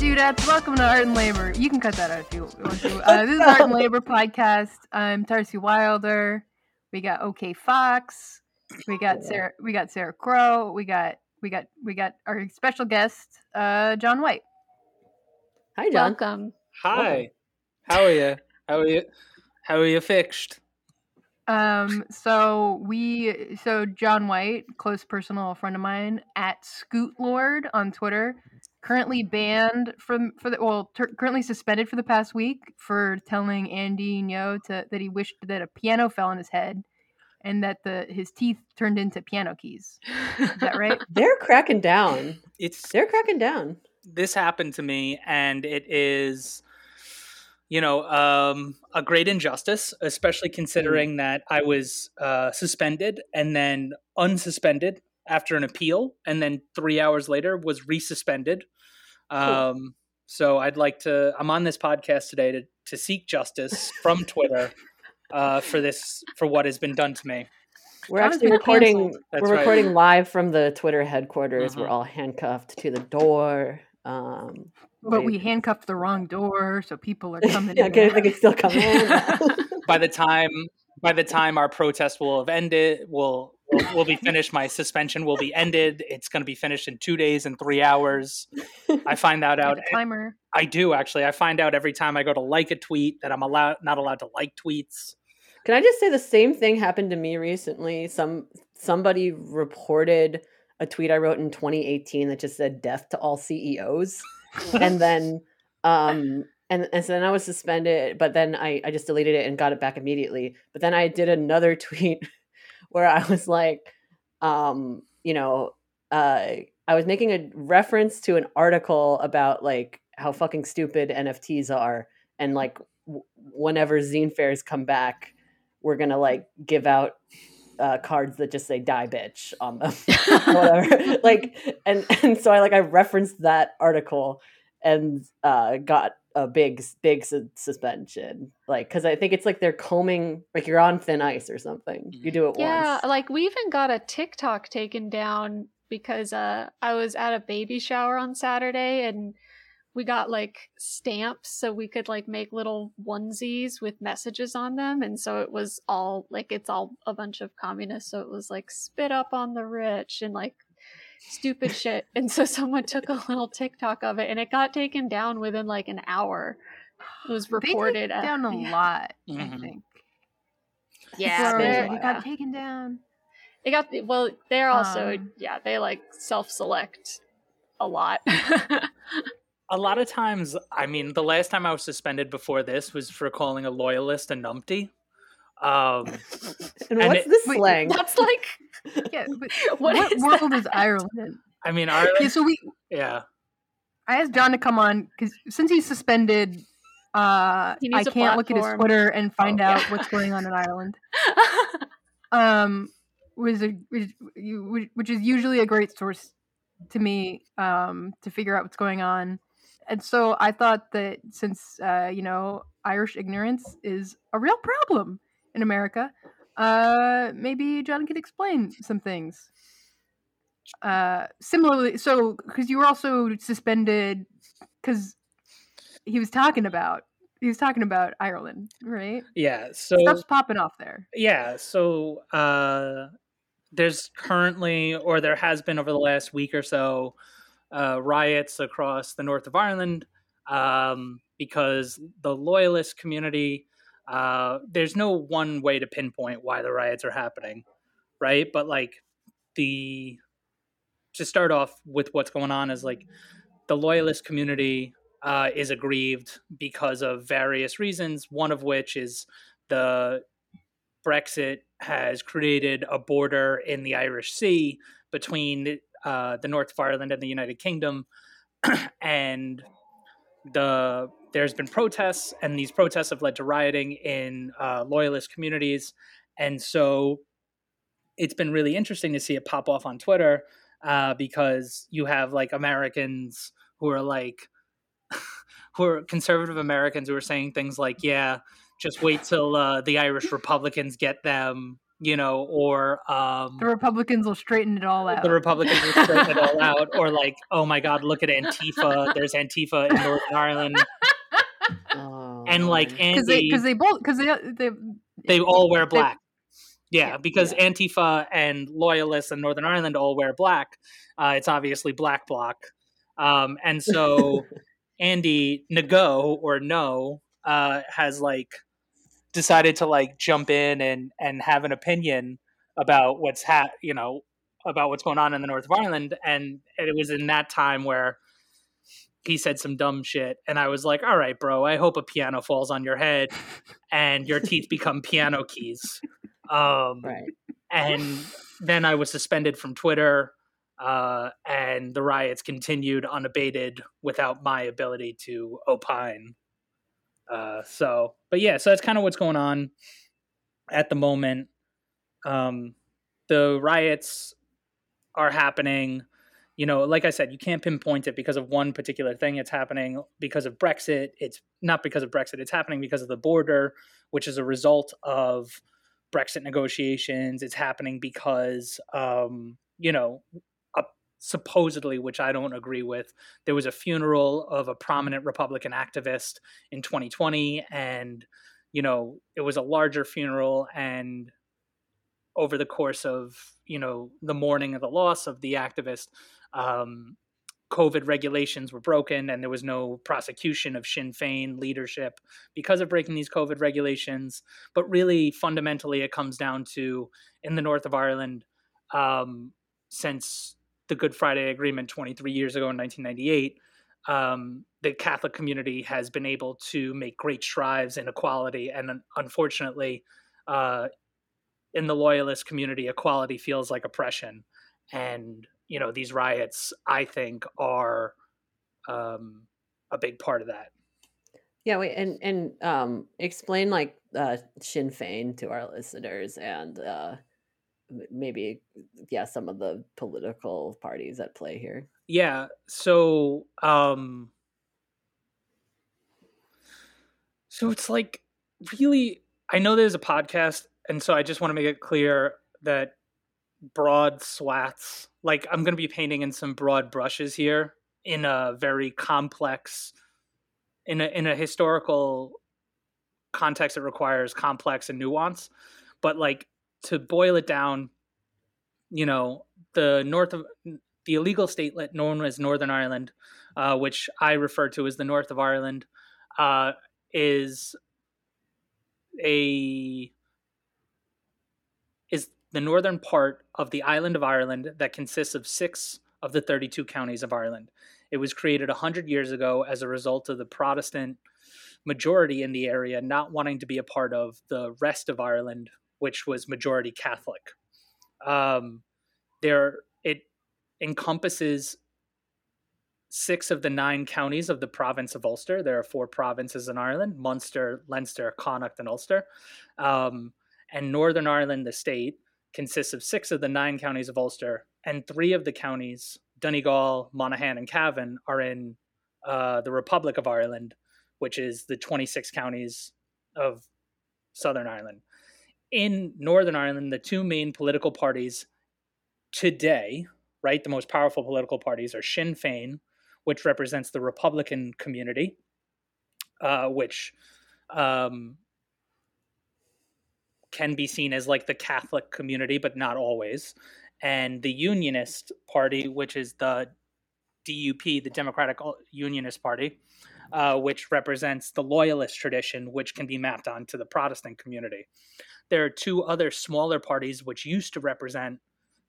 dudettes? Welcome to Art and Labor. You can cut that out if you want to. Uh, this is Art and Labor podcast. I'm Tarcy Wilder. We got OK Fox. We got Sarah. We got Sarah Crow. We got we got we got our special guest, uh, John White. Hi, John. Welcome. Hi. How are you? How are you? How are you fixed? Um, so we, so John White, close personal friend of mine at Scoot Lord on Twitter, currently banned from for the well, ter- currently suspended for the past week for telling Andy Ngo to that he wished that a piano fell on his head, and that the his teeth turned into piano keys. Is that right? They're cracking down. It's They're cracking down. this happened to me and it is you know um, a great injustice especially considering that i was uh, suspended and then unsuspended after an appeal and then three hours later was resuspended um, so i'd like to i'm on this podcast today to, to seek justice from twitter uh, for this for what has been done to me We're How actually been recording. canceled. That's we're right. recording live from the Twitter headquarters. We're Mhm. all handcuffed to the door. Um, But we handcuffed the wrong door, so people are coming yeah, in. okay, they can still come in. by the time by the time our protest will have ended will will, be finished my suspension will be ended. It's going to be finished in two days and three hours. I find that out timer. i do actually. I find out every time i go to like a tweet that i'm allowed not allowed to like tweets. Can I just say the same thing happened to me recently? Some somebody reported a tweet I wrote in 2018 that just said "death to all CEOs," and then um and, and so then I was suspended, but then I I just deleted it and got it back immediately. But then I did another tweet where I was like, um, you know, uh, I was making a reference to an article about like how fucking stupid NFTs are, and like w- whenever zine fairs come back, we're gonna like give out uh, cards that just say "die bitch" on them, whatever. like, and and so I like I referenced that article and uh, got a big big su- suspension, like because I think it's like they're combing like you're on thin ice or something. You do it once. Yeah, once. like we even got a TikTok taken down because uh I was at a baby shower on Saturday and we got like stamps so we could like make little onesies with messages on them and so it was all like it's all a bunch of communists so it was like spit up on the rich and like stupid shit and so someone took a little TikTok of it and it got taken down within like an hour. It was They take reported at- down a yeah. lot. I Mhm. think. Yeah, People are they're- "It got taken down. They got well. They're also Um, yeah. They like self-select a lot. a lot of times i mean the last time i was suspended before this was for calling a loyalist a numpty um and and what's it- the Wait, slang? That's like Yeah, but what, what, is world that? is Ireland in? i mean Yeah, ireland so we yeah I asked John to come on because since he's suspended, uh, He I can't look at his. Twitter and find Oh, out yeah. what's going on in Ireland. Um, was a which, which is usually a great source to me um, to figure out what's going on. And so I thought that since uh, you know Irish ignorance is a real problem in America, uh, maybe John could explain some things. Uh, similarly, so because you were also suspended because he was talking about he was talking about Ireland, right? yeah so Stuff's popping off there. Yeah, so uh, there's currently, or there has been over the last week or so, uh, riots across the north of Ireland um, because the loyalist community. Uh, there's no one way to pinpoint why the riots are happening, right? But like the to start off with what's going on is like the loyalist community uh, is aggrieved because of various reasons. One of which is the Brexit has created a border in the Irish Sea between uh, the north of Ireland and the United Kingdom, and the there's been protests, and these protests have led to rioting in uh, loyalist communities, and so it's been really interesting to see it pop off on Twitter uh, because you have like Americans who are like who are conservative Americans who are saying things like, "Yeah, just wait till uh, the Irish Republicans get them you know, or um, the Republicans will straighten it all out. The Republicans will straighten it all out, or like, oh my God, look at Antifa. There's Antifa in Northern Ireland, Oh, and like man. because they Andy, because they both because they they they all wear black. Yeah, yeah, because Antifa and loyalists in Northern Ireland all wear black. Uh, it's obviously black bloc, um, and so Andy Nago or no uh, has like decided to like jump in and and have an opinion about what's ha you know about what's going on in the north of Ireland, and, and it was in that time where he said some dumb shit, and I was like, all right, bro, I hope a piano falls on your head and your teeth become piano keys. Um, right. and then I was suspended from Twitter, uh, and the riots continued unabated without my ability to opine. Uh, so, but yeah, so that's kind of what's going on at the moment. Um, the riots are happening. You know, like I said, you can't pinpoint it because of one particular thing. It's happening because of Brexit. It's not because of Brexit. It's happening because of the border, which is a result of Brexit negotiations. It's happening because, um, you know, supposedly, which I don't agree with, there was a funeral of a prominent Republican activist in 2020, and you know, it was a larger funeral, and over the course of you know the mourning of the loss of the activist, um, COVID regulations were broken, and there was no prosecution of Sinn Fein leadership because of breaking these COVID regulations. But really, fundamentally, it comes down to in the north of Ireland, um, since the Good Friday Agreement 23 years ago in 1998, um, the Catholic community has been able to make great strides in equality. And unfortunately, uh, in the loyalist community, equality feels like oppression. And, you know, these riots, I think, are um, a big part of that. Yeah, wait, and and um, explain like uh, Sinn Fein to our listeners, and uh, maybe yeah, some of the political parties at play here. Yeah. So, um, so it's like really, I know there's a podcast, and so I just want to make it clear that broad swaths, like I'm going to be painting in some broad brushes here in a very complex, in a in a historical context that requires complex and nuance, but like to boil it down, you know, the north of the illegal statelet known as Northern Ireland, uh, which I refer to as the North of Ireland, uh, is a the northern part of the island of Ireland that consists of six of the 32 counties of Ireland. It was created 100 years ago as a result of the Protestant majority in the area not wanting to be a part of the rest of Ireland, which was majority Catholic. Um, there, it encompasses six of the nine counties of the province of Ulster. There are four provinces in Ireland Munster, Leinster, Connacht, and Ulster. Um, and Northern Ireland, the state, consists of six of the nine counties of Ulster, and three of the counties, Donegal, Monaghan, and Cavan, are in uh, the Republic of Ireland, which is the 26 counties of Southern Ireland. In Northern Ireland, the two main political parties today, right, the most powerful political parties are Sinn Fein, which represents the Republican community, uh, which um, can be seen as like the Catholic community, but not always, and the Unionist Party, which is the DUP, the Democratic Unionist Party, uh, which represents the loyalist tradition, which can be mapped onto the Protestant community. There are two other smaller parties which used to represent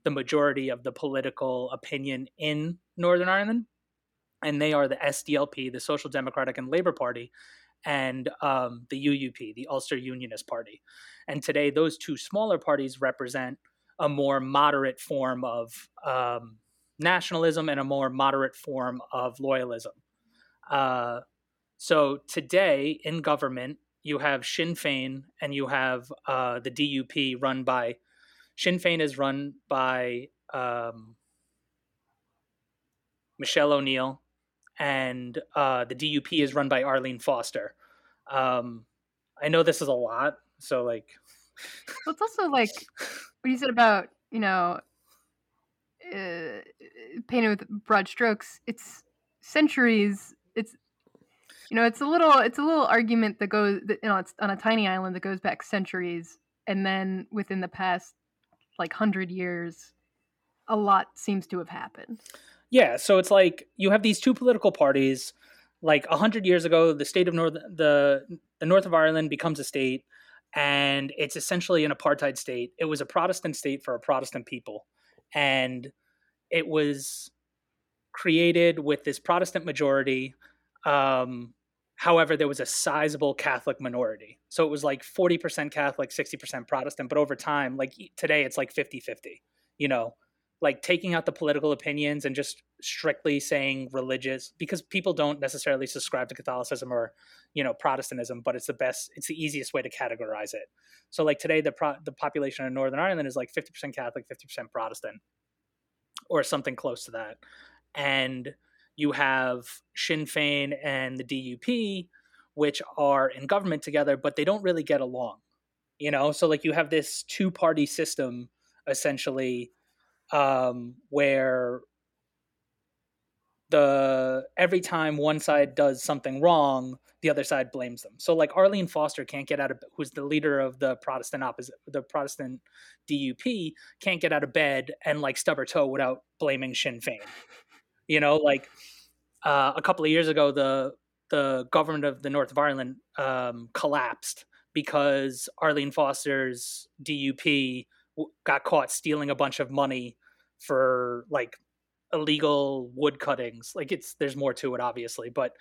the majority of the political opinion in Northern Ireland, and they are the SDLP, the Social Democratic and Labour Party, and um, the UUP, the Ulster Unionist Party. And today, those two smaller parties represent a more moderate form of um, nationalism and a more moderate form of loyalism. Uh, so today in government, you have Sinn Fein and you have uh, the DUP run by Sinn Fein is run by um, Michelle O'Neill, and uh, the DUP is run by Arlene Foster. Um, I know this is a lot, so like Well, it's also like what you said about you know uh, painted with broad strokes. It's centuries. It's you know it's a little it's a little argument that goes that, you know it's on a tiny island that goes back centuries, and then within the past like hundred years, a lot seems to have happened. Yeah, so it's like you have these two political parties. Like a hundred years ago, the state of North the the North of Ireland becomes a state, and it's essentially an apartheid state. It was a Protestant state for a Protestant people, and it was created with this Protestant majority. Um, however, there was a sizable Catholic minority. So it was like 40% Catholic, 60% Protestant. But over time, like today, it's like 50 50, you know, like taking out the political opinions and just strictly saying religious because people don't necessarily subscribe to Catholicism or, you know, Protestantism, but it's the best, it's the easiest way to categorize it. So like today, the pro- the population in Northern Ireland is like 50% Catholic, 50% Protestant or something close to that. And you have Sinn Féin and the DUP, which are in government together, but they don't really get along. You know, so like you have this two party system essentially um, where the every time one side does something wrong, the other side blames them. So like Arlene Foster can't get out of who's the leader of the Protestant opposite the Protestant DUP can't get out of bed and like stub her toe without blaming Sinn Féin. You know, like uh, a couple of years ago, the the government of the North of Ireland um, collapsed because Arlene Foster's DUP got caught stealing a bunch of money for like illegal wood cuttings. Like it's there's more to it, obviously, but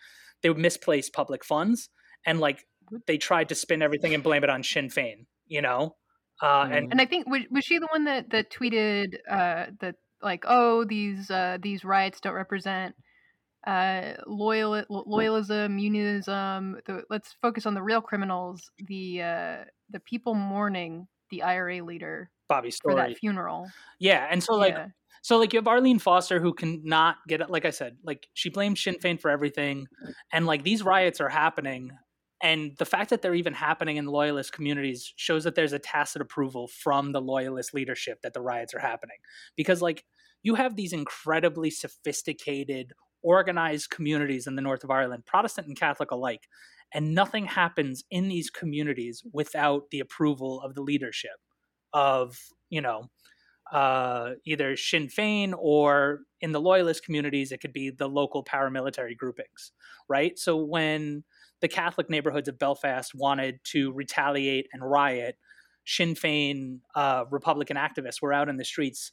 they misplaced public funds and like they tried to spin everything and blame it on Sinn Féin. You know, uh, and and I think was, was she the one that that tweeted uh, that like oh these uh, these riots don't represent uh, loyal loyalism, unionism. The, let's focus on the real criminals. The uh, the people mourning the IRA leader Bobby Storey for that funeral. Yeah, and so like Yeah. so like you have Arlene Foster who cannot get. Like I said, like she blames Sinn Féin for everything, and like these riots are happening, and the fact that they're even happening in loyalist communities shows that there's a tacit approval from the loyalist leadership that the riots are happening because like you have these incredibly sophisticated organized communities in the north of Ireland, Protestant and Catholic alike, and nothing happens in these communities without the approval of the leadership of you know uh, either Sinn Féin or in the loyalist communities, it could be the local paramilitary groupings, right? So when the Catholic neighborhoods of Belfast wanted to retaliate and riot, Sinn Féin uh, Republican activists were out in the streets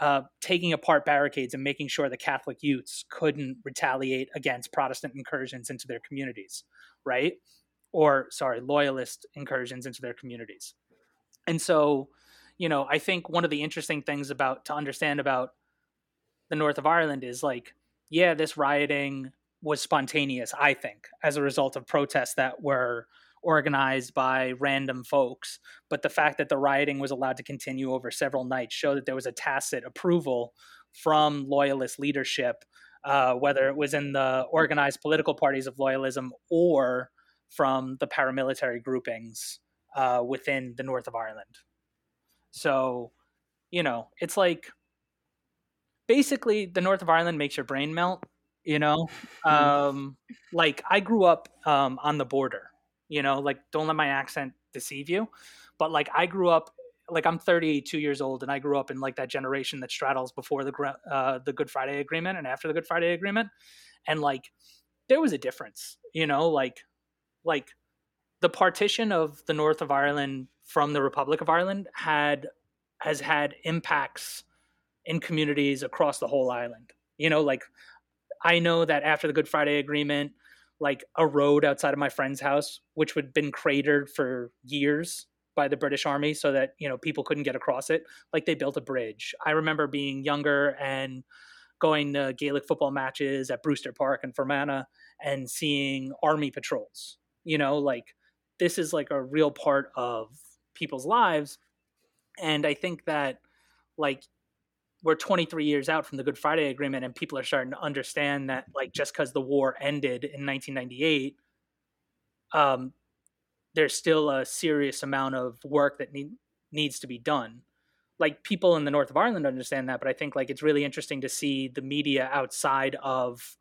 uh, taking apart barricades and making sure the Catholic youths couldn't retaliate against Protestant incursions into their communities, right? Or, sorry, loyalist incursions into their communities. And so, you know, I think one of the interesting things about to understand about the north of Ireland is like, yeah, this rioting was spontaneous, I think, as a result of protests that were organized by random folks. But the fact that the rioting was allowed to continue over several nights showed that there was a tacit approval from loyalist leadership, uh, whether it was in the organized political parties of loyalism or from the paramilitary groupings uh, within the north of Ireland. So, you know, it's like basically the north of Ireland makes your brain melt. You know, um, like I grew up um, on the border. You know, like don't let my accent deceive you, but like I grew up. Like I'm 32 years old, and I grew up in like that generation that straddles before the uh, the Good Friday Agreement and after the Good Friday Agreement, and like there was a difference. You know, like like the partition of the north of Ireland from the Republic of Ireland had has had impacts in communities across the whole island. You know, like I know that after the Good Friday Agreement, like a road outside of my friend's house, which had been cratered for years by the British Army so that, you know, people couldn't get across it, like they built a bridge. I remember being younger and going to Gaelic football matches at Brewster Park in Fermanagh and seeing army patrols. You know, like this is like a real part of people's lives. And I think that like we're 23 years out from the Good Friday Agreement, and people are starting to understand that, like, just because the war ended in 1998, um, there's still a serious amount of work that need, needs to be done. Like people in the north of Ireland understand that, but I think like it's really interesting to see the media outside of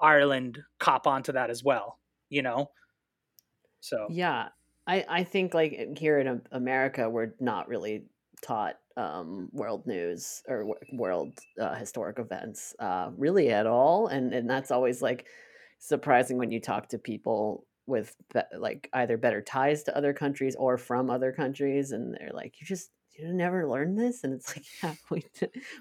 Ireland cop onto that as well. You know, so yeah, I I think like here in America we're not really taught um, world news or w- world uh, historic events uh, really at all, and and that's always like surprising when you talk to people with be- like either better ties to other countries or from other countries, and they're like, you just you never learned this, and it's like, yeah, we,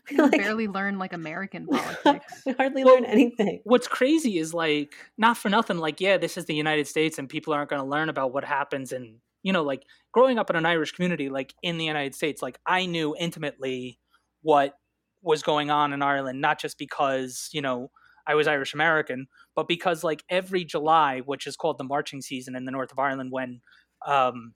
we like, barely learn like American politics. we hardly well, learn anything. What's crazy is like, not for nothing, like, yeah, this is the United States, and people aren't going to learn about what happens in you know, like growing up in an Irish community, like in the United States, like I knew intimately what was going on in Ireland, not just because, you know, I was Irish American, but because like every July, which is called the marching season in the north of Ireland, when um,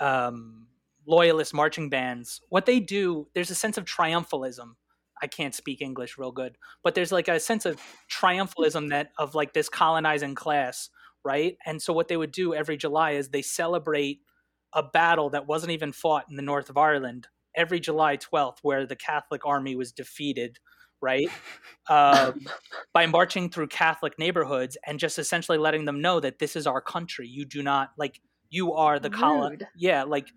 um, loyalist marching bands, what they do, there's a sense of triumphalism. I can't speak English real good, but there's like a sense of triumphalism that of like this colonizing class right? And so what they would do every July is they celebrate a battle that wasn't even fought in the north of Ireland every July 12th, where the Catholic army was defeated, right? Um, by marching through Catholic neighborhoods and just essentially letting them know that this is our country. You do not like you are the colony. Yeah, like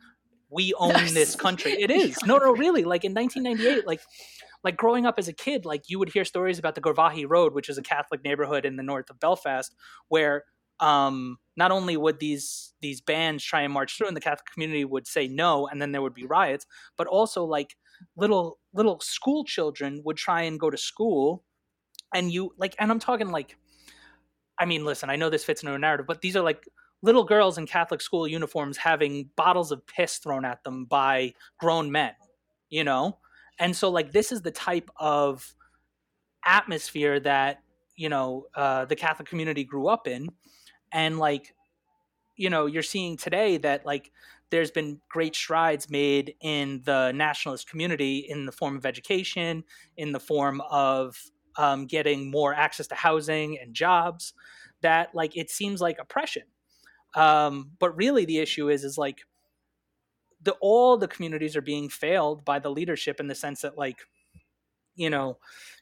we own this country. It is. No, no, really. Like in 1998, like like growing up as a kid, like you would hear stories about the Garvaghy Road, which is a Catholic neighborhood in the north of Belfast, where um, not only would these these bands try and march through, and the Catholic community would say no, and then there would be riots, but also like little little school children would try and go to school, and you like, and I'm talking like, I mean, listen, I know this fits into a narrative, but these are like little girls in Catholic school uniforms having bottles of piss thrown at them by grown men, you know, and so like this is the type of atmosphere that you know uh, the Catholic community grew up in and like you know you're seeing today that like there's been great strides made in the nationalist community in the form of education in the form of um, getting more access to housing and jobs that like it seems like oppression. Um, but really the issue is is like the all the communities are being failed by the leadership in the sense that like you know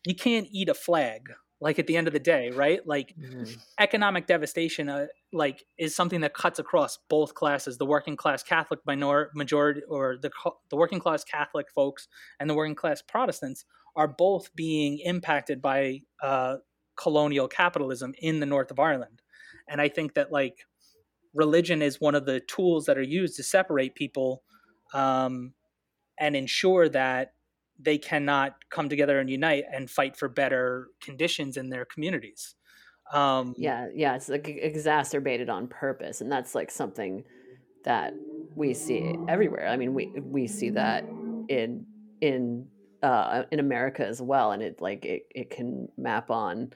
you can't eat a flag like at the end of the day right like mm-hmm. economic devastation uh, like is something that cuts across both classes the working class catholic minor majority or the the working class catholic folks and the working class protestants are both being impacted by uh, colonial capitalism in the north of ireland and i think that like religion is one of the tools that are used to separate people um, and ensure that they cannot come together and unite and fight for better conditions in their communities. Um, yeah, yeah, it's like exacerbated on purpose, and that's like something that we see everywhere. I mean, we we see that in in uh, in America as well, and it like it it can map on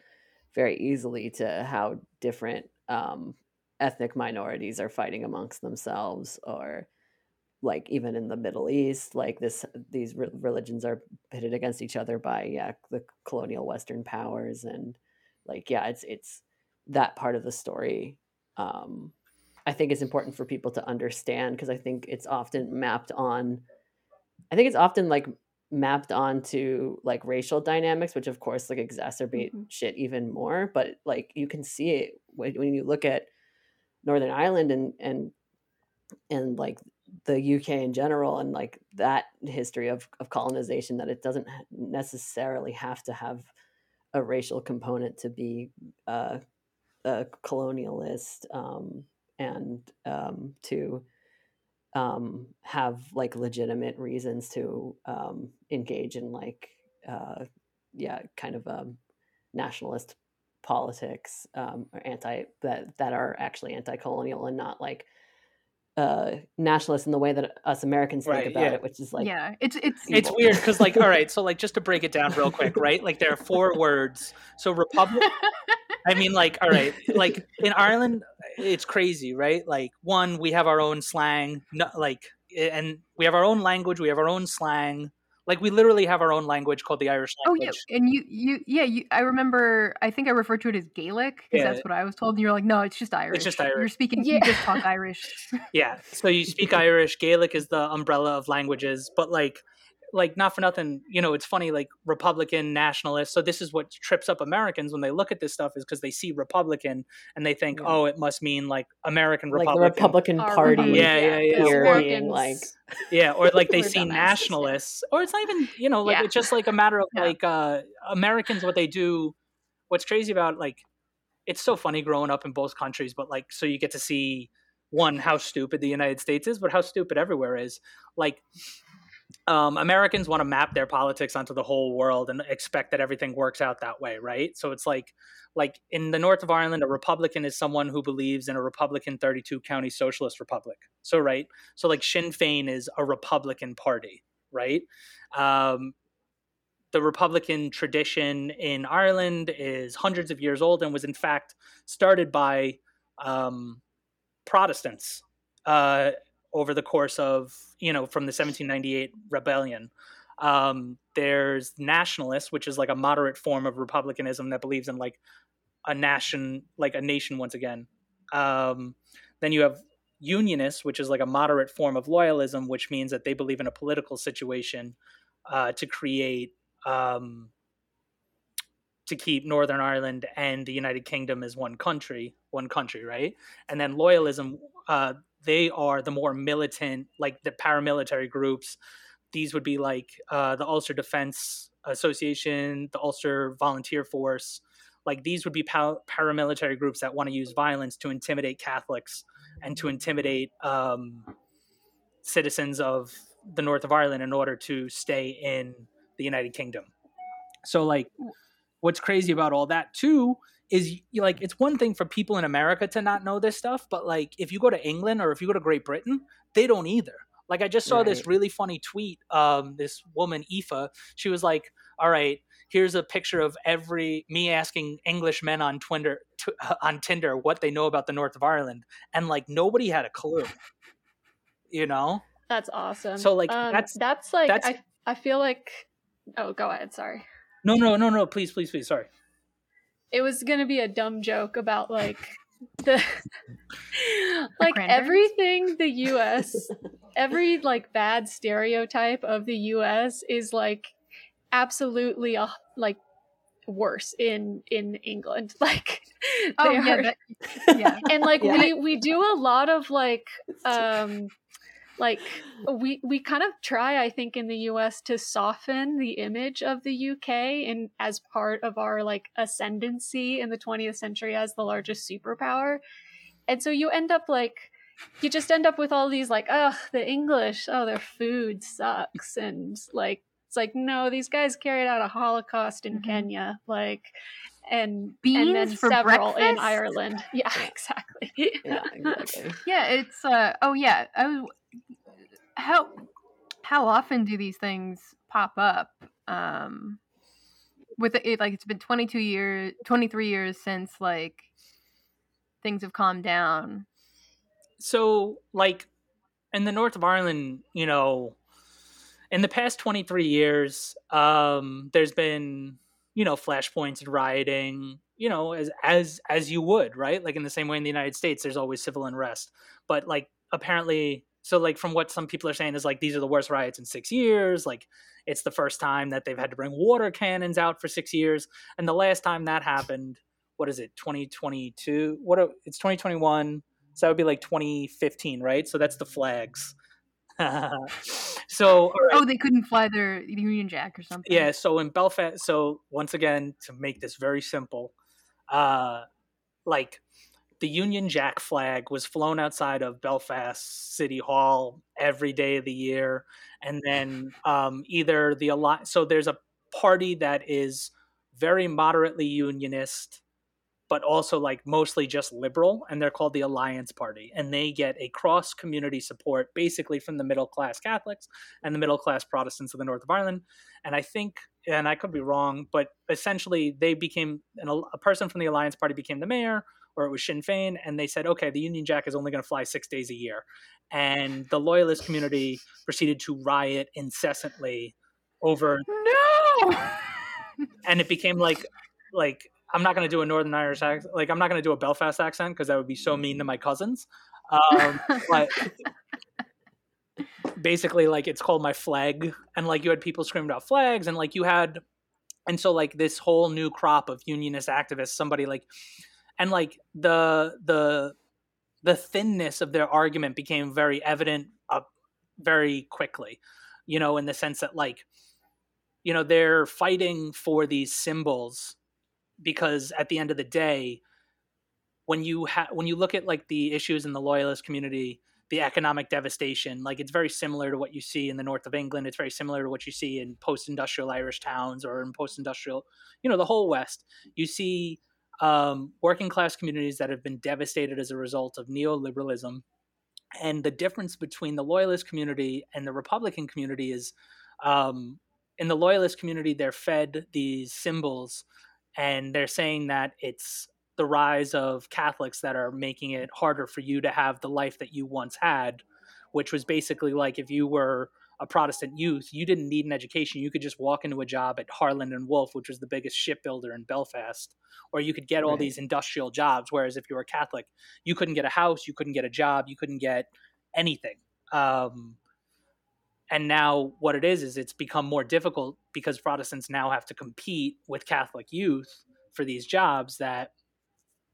very easily to how different um, ethnic minorities are fighting amongst themselves, or like even in the Middle East, like this, these re- religions are pitted against each other by yeah the colonial Western powers, and like yeah, it's it's that part of the story. Um, I think it's important for people to understand because I think it's often mapped on. I think it's often like mapped onto like racial dynamics, which of course like exacerbate mm-hmm. shit even more. But like you can see it when, when you look at Northern Ireland and and and like the UK in general and like that history of, of colonization that it doesn't necessarily have to have a racial component to be uh, a colonialist um, and um, to um, have like legitimate reasons to um, engage in like uh, yeah kind of um, nationalist politics um, or anti that that are actually anti-colonial and not like uh nationalist in the way that us Americans think right, about yeah. it, which is like yeah, it's it's evil. it's weird because like all right, so like just to break it down real quick, right? Like there are four words. So republic. I mean, like all right, like in Ireland, it's crazy, right? Like one, we have our own slang, no, like and we have our own language, we have our own slang, Like we literally have our own language called the Irish language. Oh yeah, and you you yeah you. I remember. I think I referred to it as Gaelic because Yeah. that's what I was told. And you're like, no, it's just Irish. It's just Irish. You're speaking. Yeah. You just talk Irish. Yeah. So you speak Irish. Gaelic is the umbrella of languages, but like, like not for nothing. You know, it's funny. Like Republican nationalists. So this is what trips up Americans when they look at this stuff is because they see Republican and they think, Yeah. oh, it must mean like American like the Republican. Republican Party. Republic, Yeah, yeah, yeah. because Here Americans- being like yeah or like they see dumbasses, yeah. nationalists or it's not even you know like Yeah. it's just like a matter of Yeah. like uh americans what they do what's crazy about like it's so funny growing up in both countries but like so you get to see one how stupid the united states is but how stupid everywhere is like um, Americans want to map their politics onto the whole world and expect that everything works out that way, right? So it's like, like in the north of Ireland, a Republican is someone who believes in a Republican 32 county socialist republic. So right, so like Sinn Féin is a Republican party, right? Um, the Republican tradition in Ireland is hundreds of years old and was in fact started by um, Protestants uh, over the course of you know from the 1798 rebellion. Um, there's nationalists, which is like a moderate form of republicanism that believes in like a nation, like a nation once again. Um, then you have unionists, which is like a moderate form of loyalism, which means that they believe in a political situation uh, to create um, to keep Northern Ireland and the United Kingdom as one country, one country, right? And then loyalism, uh, they are the more militant, like the paramilitary groups. These would be like uh, the Ulster Defense Association, the Ulster Volunteer Force. Like these would be pa- paramilitary groups that want to use violence to intimidate Catholics and to intimidate um, citizens of the north of Ireland in order to stay in the United Kingdom. So, like, what's crazy about all that too is like it's one thing for people in America to not know this stuff, but like if you go to England or if you go to Great Britain, they don't either. Like I just saw this really funny tweet. Um, this woman Aoife, she was like, "All right, here's a picture of every me asking English men on Twitter t- on Tinder what they know about the north of Ireland, and like nobody had a clue. You know, That's awesome. So, like, um, that's- that's like that's- I I feel like oh go ahead sorry no, no, no, no. Please, please, please. Sorry. It was gonna be a dumb joke about like the like everything the U.S. every like bad stereotype of the U.S. is like absolutely uh, like worse in in England like Oh yeah, are- that, yeah. and like Yeah. we we do a lot of like um like we we kind of try i think in the us to soften the image of the uk and as part of our like ascendancy in the 20th century as the largest superpower and so you end up like you just end up with all these like oh the english oh their food sucks and like it's like no these guys carried out a holocaust in Mhm. kenya like and Beans and then for several in ireland yeah exactly yeah, exactly. Yeah, it's uh oh yeah. I was how how often do these things pop up? Um with it like it's been 22 years 23 years since like things have calmed down. so like in the north of ireland you know in the past 23 years um there's been you know flashpoints and rioting you know as as as you would right like in the same way in the united states there's always civil unrest but like apparently so like from what some people are saying is like these are the worst riots in six years like it's the first time that they've had to bring water cannons out for six years and the last time that happened what is it 2022 what it's 2021 so that would be like 2015 right so that's the flags so right. Oh, they couldn't fly their Union Jack or something. Yeah, so in Belfast, so once again, to make this very simple, uh, like the Union Jack flag was flown outside of Belfast City Hall every day of the year, and then um, either the alliance. So there's a party that is very moderately unionist, but also like mostly just liberal, and they're called the Alliance Party, and they get a cross community support basically from the middle class Catholics and the middle class Protestants of the north of Ireland. And I think, and I could be wrong, but essentially they became an, a person from the Alliance Party became the mayor, or it was Sinn Féin, and they said, okay, the Union Jack is only going to fly six days a year. And the loyalist community proceeded to riot incessantly over No. and it became like like I'm not going to do a Northern Irish accent. Like I'm not going to do a Belfast accent because that would be so mean to my cousins. Um, but basically, like it's called my flag, and like you had people screaming about flags, and like you had, and so like this whole new crop of unionist activists, somebody like, and like the the the thinness of their argument became very evident uh, very quickly, you know, in the sense that like, you know, they're fighting for these symbols because at the end of the day when you ha- when you look at like the issues in the loyalist community the economic devastation like it's very similar to what you see in the north of england. It's very similar to what you see in post-industrial irish towns or in post-industrial you know the whole west. You see um, working class communities that have been devastated as a result of neoliberalism. And the difference between the loyalist community and the republican community is um, in the loyalist community they're fed these symbols and they're saying that it's the rise of Catholics that are making it harder for you to have the life that you once had, which was basically like if you were a Protestant youth, you didn't need an education. You could just walk into a job at Harland and Wolff, which was the biggest shipbuilder in Belfast, or you could get all Right. these industrial jobs. Whereas if you were Catholic, you couldn't get a house, you couldn't get a job, you couldn't get anything. Um, and now what it is is it's become more difficult because Protestants now have to compete with Catholic youth for these jobs that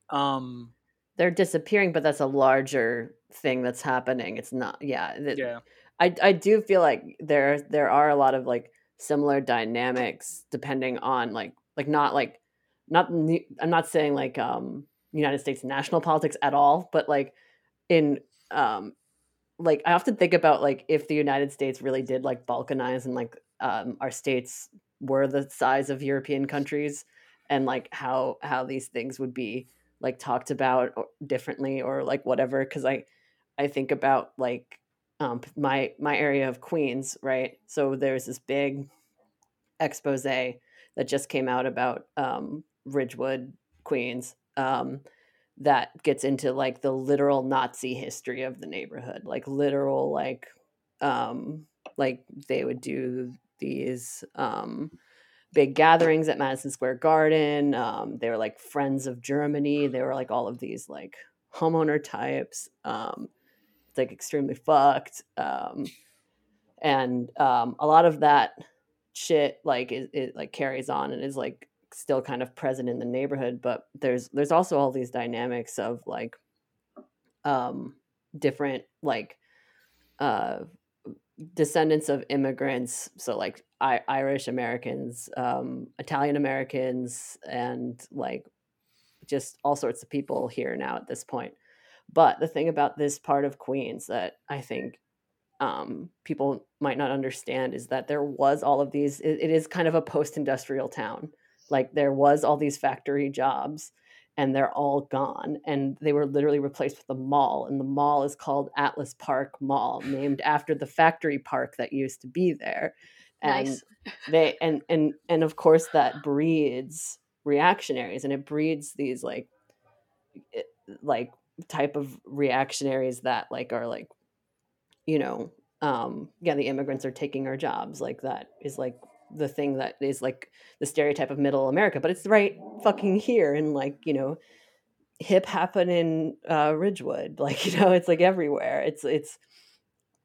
um They're disappearing, but that's a larger thing that's happening. It's not, yeah. yeah I I do feel like there there are a lot of like similar dynamics depending on like like not like not I'm not saying like um United States national politics at all, but like in um like I often think about like if the United States really did like balkanize and like um our states were the size of European countries and like how how these things would be like talked about differently or like whatever because I I think about like um, my my area of Queens, right? So there's this big expose that just came out about um, Ridgewood, Queens, um, that gets into like the literal Nazi history of the neighborhood, like literal like um, like they would do these um, big gatherings at Madison Square Garden. Um, they were like friends of Germany. They were like all of these like homeowner types. Um, it's like extremely fucked um and um a lot of that shit like it, it like carries on and is like still kind of present in the neighborhood but there's there's also all these dynamics of like um different like uh descendants of immigrants so like I- irish americans um italian americans and like just all sorts of people here now at this point but the thing about this part of Queens that I think um, people might not understand is that there was all of these, it, it is kind of a post industrial town. Like there was all these factory jobs and they're all gone. And they were literally replaced with a mall. And the mall is called Atlas Park Mall, named after the factory park that used to be there. And Nice. they and and and of course that breeds reactionaries and it breeds these like like type of reactionaries that like are like you know um yeah the immigrants are taking our jobs like that is like the thing that is like the stereotype of middle america but it's right fucking here and like you know hip happen in uh ridgewood like you know it's like everywhere it's it's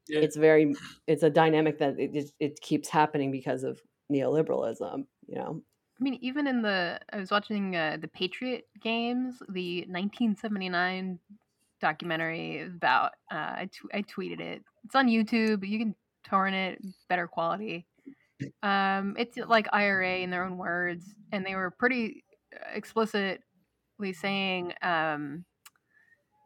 Yeah. it's very it's a dynamic that it, it, it keeps happening because of neoliberalism you know I mean, even in the I was watching uh, the Patriot Games, the 1979 documentary about. Uh, I, tweeted it. It's on YouTube. You can torrent it. Better quality. Um, it's like IRA in their own words, and they were pretty uh, explicitly saying, um,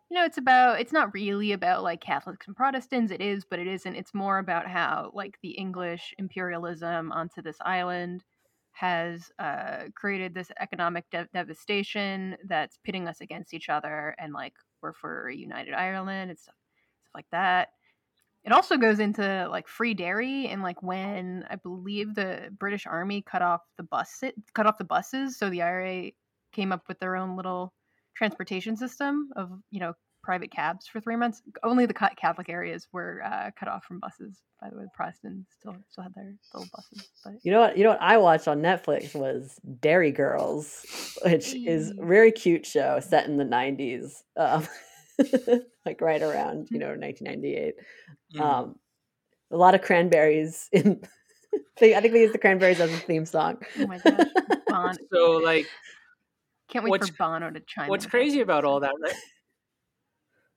you know, it's about. It's not really about like Catholics and Protestants. It is, but it isn't. It's more about how like the English imperialism onto this island has uh, created this economic de- devastation that's pitting us against each other, and like we're for united Ireland and stuff, stuff like that. It also goes into like Free Derry and like when I believe the British Army cut off the bus cut off the buses, so the IRA came up with their own little transportation system of you know private cabs for three months. Only the Catholic areas were uh, cut off from buses. By the way, the Protestants still still had their little buses. But You know what? You know what I watched on Netflix was Derry Girls, which is a very cute show set in the '90s, um, like right around you know 1998. Mm. Um, a lot of cranberries in. they- I think they used the cranberries as a theme song. oh my gosh, Bon- so like can't wait what's- for Bono to chime. what's crazy about all that right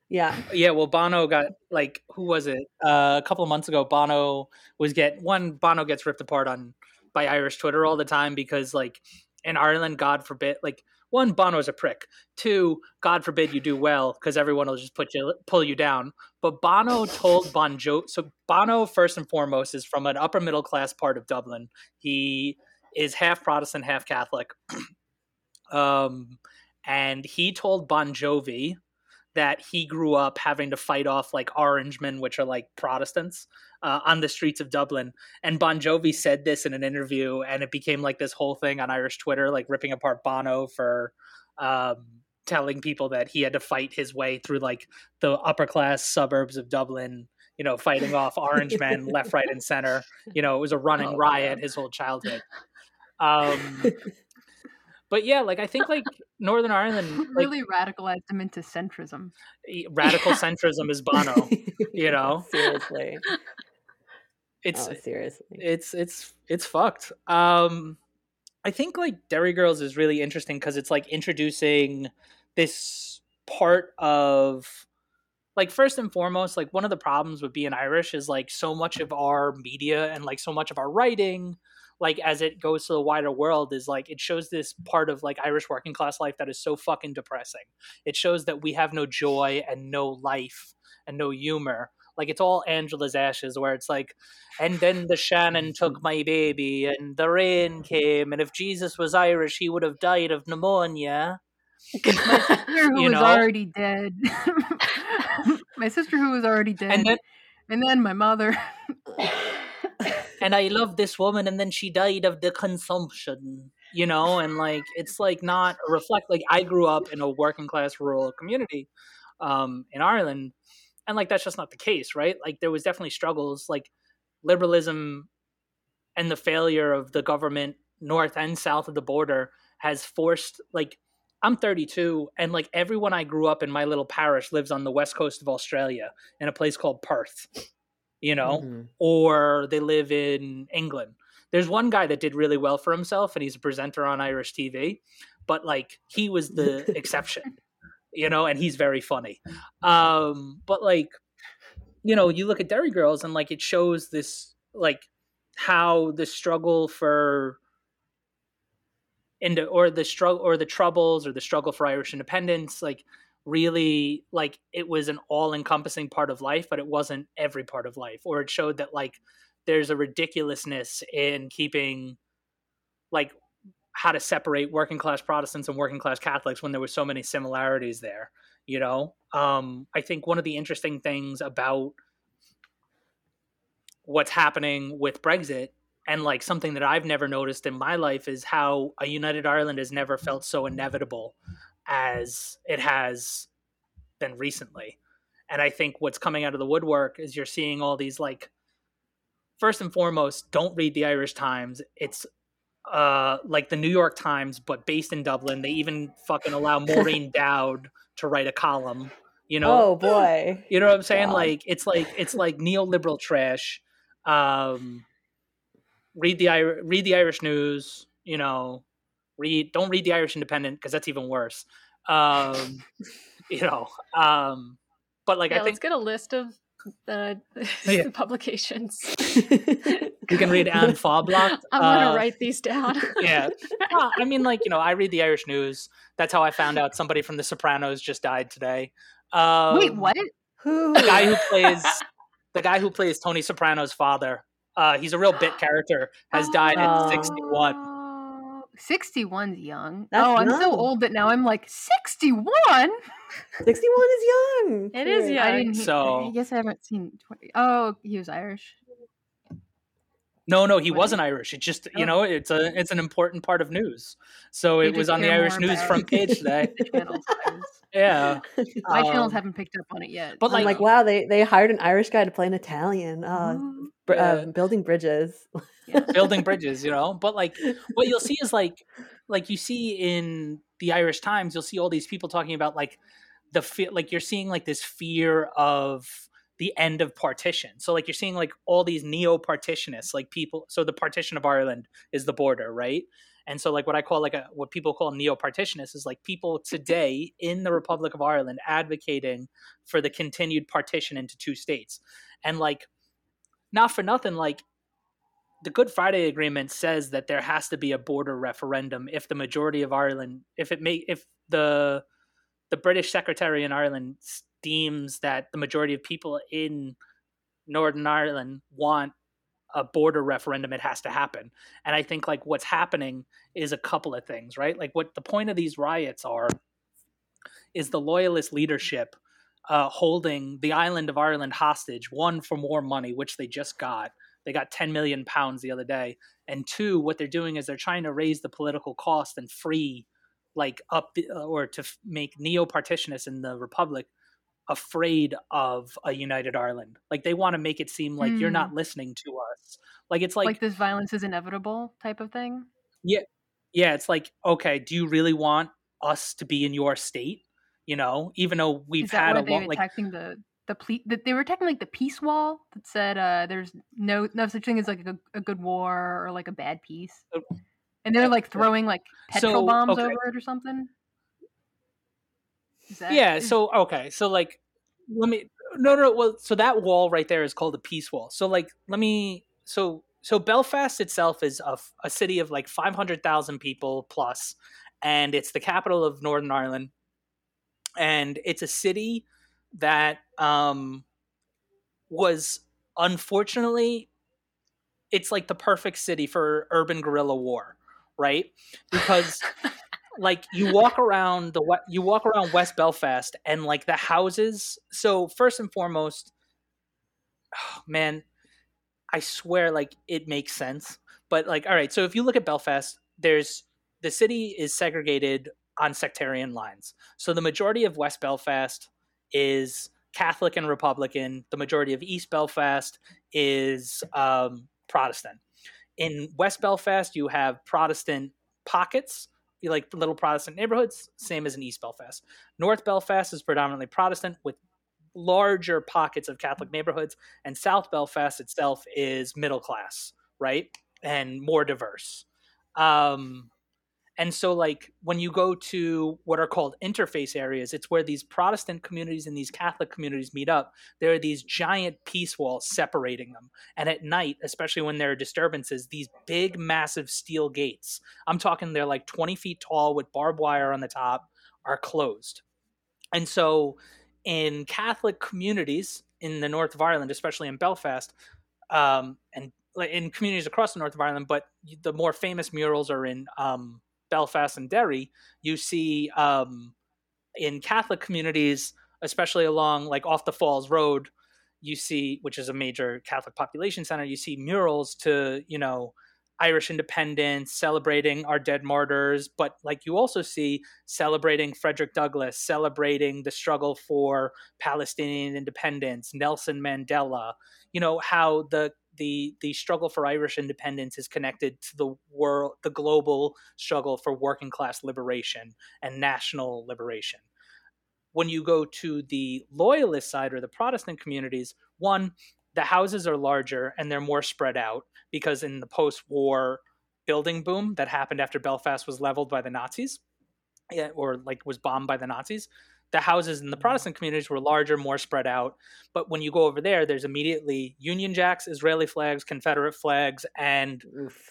Yeah, yeah well bono got like who was it? Uh, a couple of months ago bono was get one bono gets ripped apart on by irish twitter all the time because like in ireland god forbid like one bono's a prick. Two god forbid you do well because everyone will just put you pull you down. But bono told bon jo so bono first and foremost is from an upper middle class part of dublin. He is half protestant half catholic. Um and he told bon jovi that he grew up having to fight off like Orangemen, which are like Protestants, uh, on the streets of Dublin. And Bon Jovi said this in an interview, and it became like this whole thing on Irish Twitter, like ripping apart Bono for um, telling people that he had to fight his way through like the upper class suburbs of Dublin. You know, fighting off Orange men left, right, and center. You know, it was a running Oh, riot man. his whole childhood. Um, but yeah, like I think like Northern Ireland, like really radicalized him into centrism. radical centrism is Bono. you know? seriously. It's oh, seriously. it's it's it's fucked. Um I think like Derry Girls is really interesting because it's like introducing this part of like first and foremost, like one of the problems with being Irish is like so much of our media and like so much of our writing, like as it goes to the wider world, is like it shows this part of like Irish working class life that is so fucking depressing. It shows that we have no joy and no life and no humor. Like it's all Angela's ashes, where it's like, and then the Shannon took my baby, and the rain came, and if Jesus was Irish, he would have died of pneumonia. My sister who You was know? already dead. my sister who was already dead. And then and then my mother. and I love this woman, and then she died of the consumption, you know, and like it's like not reflect. Like I grew up in a working class rural community um, in Ireland, and like that's just not the case, right? Like there was definitely struggles, like liberalism and the failure of the government north and south of the border has forced like I'm 32 and like everyone I grew up in my little parish lives on the west coast of Australia in a place called Perth. You know, Mhm. or they live in England. There's one guy that did really well for himself and he's a presenter on Irish TV, but like he was the exception, you know, and he's very funny. Um, but like, you know, you look at Derry Girls and like it shows this like how the struggle for into or the struggle or the troubles or the struggle for Irish independence, like really like it was an all-encompassing part of life but it wasn't every part of life or it showed that like there's a ridiculousness in keeping like how to separate working class protestants and working class catholics when there were so many similarities there you know? Um i think one of the interesting things about what's happening with brexit and like something that i've never noticed in my life is how a united ireland has never felt so inevitable as it has been recently. And I think what's coming out of the woodwork is you're seeing all these like first and foremost, don't read the Irish Times. It's uh like the New York Times, but based in Dublin. They even fucking allow Maureen Dowd to write a column. You know, Oh boy. you know what I'm saying? God. Like it's like it's like neoliberal trash. Um, read the read the Irish news. You know, read don't read the Irish Independent because that's even worse. Um, you know, um, but like yeah, I let's get a list of the Yeah. publications. you can read Anne Faublak. I'm gonna uh, write these down. Yeah, Well, I mean, like you know, I read the Irish news. That's how I found out somebody from The Sopranos just died today. Um, Wait, what? Who? the guy who plays the guy who plays Tony Soprano's father. Uh, he's a real bit character. Has died Oh. at 61. Oh, 61's young. That's oh, I'm so old that now I'm like 61. 61 is young. It is Serious. young. I didn't. So- I guess I haven't seen. 20, oh, he was Irish. No, no, he Was wasn't Irish. It just you Oh. know, it's a it's an important part of news. So You it was on the Irish News front page today. the. I Yeah. My channels Um, haven't picked up on it yet. but, I'm like- like, wow, they they hired an Irish guy to play an Italian. Uh, Ooh. br- Yeah. uh, building bridges. building bridges, you know. But like what you'll see is like like you see in the Irish Times, you'll see all these people talking about like the fear like you're seeing like this fear of the end of partition. So like you're seeing like all these neo-partitionists, like people so the partition of Ireland is the border, right? And so like what I call like a what people call neo-partitionists is like people today in the Republic of Ireland advocating for the continued partition into two states. And like not for nothing, like the Good Friday Agreement says that there has to be a border referendum if the majority of Ireland, if it may, if the the British Secretary in Ireland deems that the majority of people in Northern Ireland want a border referendum, it has to happen. And I think like what's happening is a couple of things, right? Like what the point of these riots are is the loyalist leadership uh, holding the island of Ireland hostage. One for more money, which they just got. They got 10 million pounds the other day. And two, what they're doing is they're trying to raise the political cost and free, like up or to make neo-partitionists in the republic afraid of a united Ireland. Like they want to make it seem like you're Hmm. not listening to us. Like it's like, like this violence is inevitable type of thing. yeah, Yeah. it's like okay, do you really want us to be in your state? You know, even though we've had a long were like attacking the the ple- that they were attacking like the peace wall that said uh there's no no such thing as like a, a good war or like a bad peace. Oh. And they're like throwing like petrol So, bombs okay. over it or something. That, yeah so okay so like let me no no well so that wall right there is called the peace wall. So like let me so so belfast itself is a, a city of like 500000 people plus and it's the capital of northern ireland. And it's a city that um was unfortunately it's like the perfect city for urban guerrilla war right? Because like you walk around the you walk around West Belfast and like the houses. So first and foremost, oh, man, I swear like it makes sense. But like, all right, so if you look at Belfast, there's the city is segregated on sectarian lines. So the majority of West Belfast is Catholic and Republican. The majority of East Belfast is um, Protestant. In West Belfast, you have Protestant pockets like little Protestant neighborhoods, same as in East Belfast. North Belfast is predominantly Protestant with larger pockets of Catholic neighborhoods, and South Belfast itself is middle class, right? And more diverse. Um, and so, like, when you go to what are called interface areas, it's where these Protestant communities and these Catholic communities meet up. There are these giant peace walls separating them. And at night, especially when there are disturbances, these big, massive steel gates I'm talking they're like 20 feet tall with barbed wire on the top are closed. And so in Catholic communities in the north of Ireland, especially in Belfast, um, and in communities across the north of Ireland, but the more famous murals are in um, Belfast and Derry. You see um, in Catholic communities, especially along like off the Falls Road, you see, which is a major Catholic population center, you see murals to, you know, Irish independence, celebrating our dead martyrs, but like you also see celebrating Frederick Douglass, celebrating the struggle for Palestinian independence, Nelson Mandela, you know, how the the the struggle for Irish independence is connected to the world the global struggle for working class liberation and national liberation. When you go to the loyalist side or the Protestant communities, one, the houses are larger and they're more spread out because in the post-war building boom that happened after Belfast was leveled by the Nazis, or like was bombed by the Nazis, the houses in the Protestant communities were larger, more spread out. But when you go over there, there's immediately Union Jacks, Israeli flags, Confederate flags, and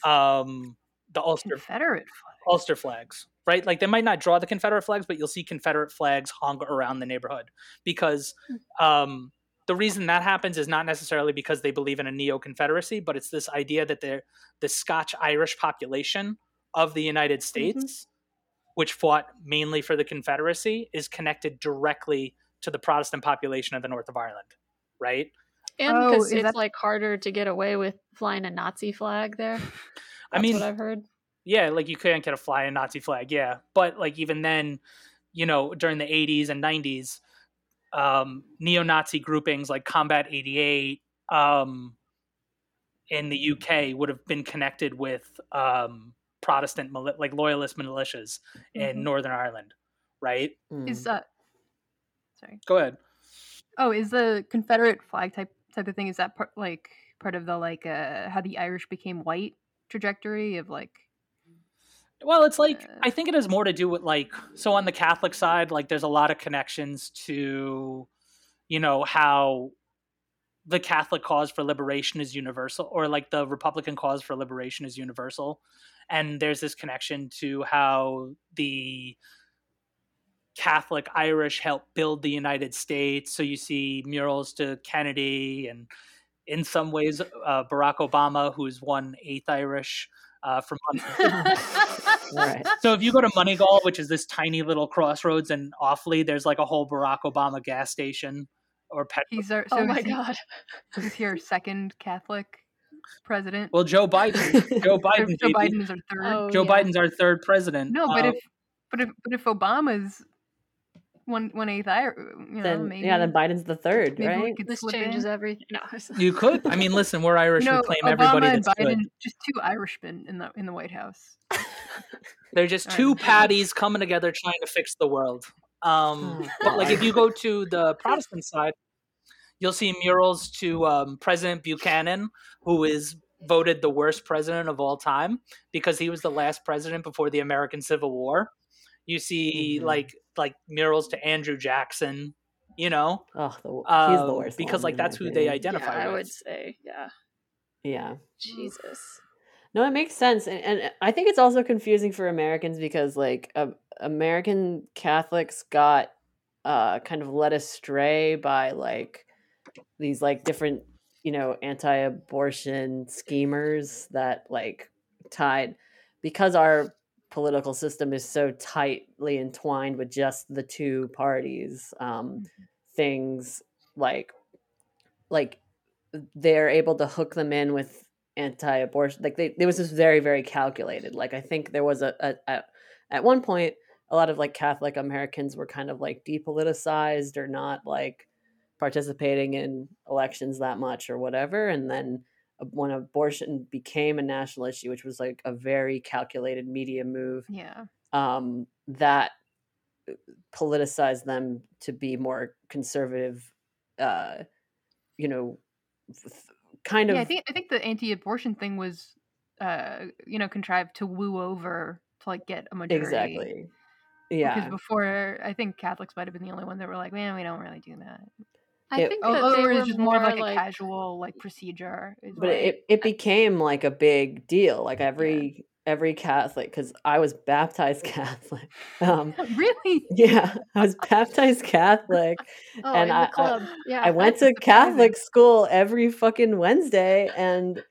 um, the Ulster Confederate flag. Ulster flags, right? Like they might not draw the Confederate flags, but you'll see Confederate flags hung around the neighborhood because um, the reason that happens is not necessarily because they believe in a neo Confederacy, but it's this idea that they're the Scotch Irish population of the United States, which fought mainly for the Confederacy, is connected directly to the Protestant population of the north of Ireland, right? And Oh, because is it's that- like harder to get away with flying a Nazi flag there. That's I mean, what I've heard. yeah, like you can't get a flying Nazi flag, yeah. But like even then, you know, during the 80s and 90s, um, neo-Nazi groupings like Combat 88 um, in the UK would have been connected with um, Protestant, like loyalist militias in Mhm. Northern Ireland, right? Mm. Is that sorry. Go ahead. Oh, is the Confederate flag type type of thing? Is that part like part of the like uh how the Irish became white trajectory of like Well, it's like Uh, I think it has more to do with like so on the Catholic side, like there's a lot of connections to, you know, how the Catholic cause for liberation is universal, or like the Republican cause for liberation is universal, and there's this connection to how the Catholic Irish helped build the United States. So you see murals to Kennedy, and in some ways, uh, Barack Obama, who's one eighth Irish uh, from. Right. So if you go to Moneygall, which is this tiny little crossroads and Offaly, there's like a whole Barack Obama gas station or pet. he's our so oh my is he- god. is he our second Catholic president? Well, Joe Biden. Joe Biden. Joe. Biden is our third. Oh, Joe yeah. Biden's our third president. no, but Uh, if but if but if Obama's one one eighth Irish, you know, then maybe yeah, then Biden's the third, maybe we right? could This slip changes in. everything. No. you could. I mean, listen, we're Irish. You know, we claim Obama everybody and that's Biden, good. just two Irishmen in the in the White House. They're just All two right. patties coming together trying to fix the world. Um, Oh, but like, if you go to the Protestant side, you'll see murals to um, President Buchanan, who is voted the worst president of all time because he was the last president before the American Civil War. You see, Mhm. like like murals to Andrew Jackson. You know, Oh, the, he's the um, worst because like that's who they identify yeah, I would say, yeah. Yeah. Jesus. No, it makes sense, and, and I think it's also confusing for Americans because like uh, American Catholics got uh, kind of led astray by like these like different you know anti-abortion schemers that like tied because our political system is so tightly entwined with just the two parties um, things like like they're able to hook them in with anti-abortion like they it was just very very calculated. Like i think there was a, a, a at one point a lot of like catholic americans were kind of like depoliticized or not like participating in elections that much or whatever and then uh, when abortion became a national issue which was like a very calculated media move Yeah, um, that uh, politicized them to be more conservative uh, you know kind of yeah. I think I think the anti-abortion thing was, uh, you know, contrived to woo over to like get a majority. exactly Yeah. Because before, I think Catholics might have been the only one that were like, "Man, we don't really do that." I It- think that oh, were it's just more of like, like a casual like procedure. but why- it, it became like a big deal like every every catholic because i was baptized catholic um, really. yeah i was baptized catholic oh, and I- I- yeah. I went to Catholic school every fucking Wednesday and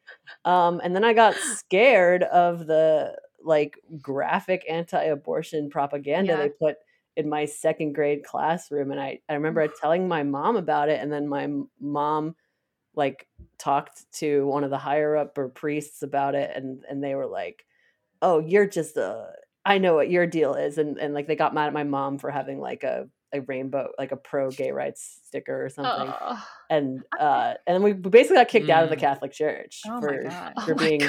um and then I got scared of the like graphic anti-abortion propaganda Yeah. they put in my second grade classroom and I I remember telling my mom about it and then my mom like talked to one of the higher up or priests about it and and they were like oh you're just a I know what your deal is and and like they got mad at my mom for having like a a rainbow like a pro gay rights sticker or something Oh, and uh and then we basically got kicked out of the Mm. Catholic Church Oh for for Oh being too,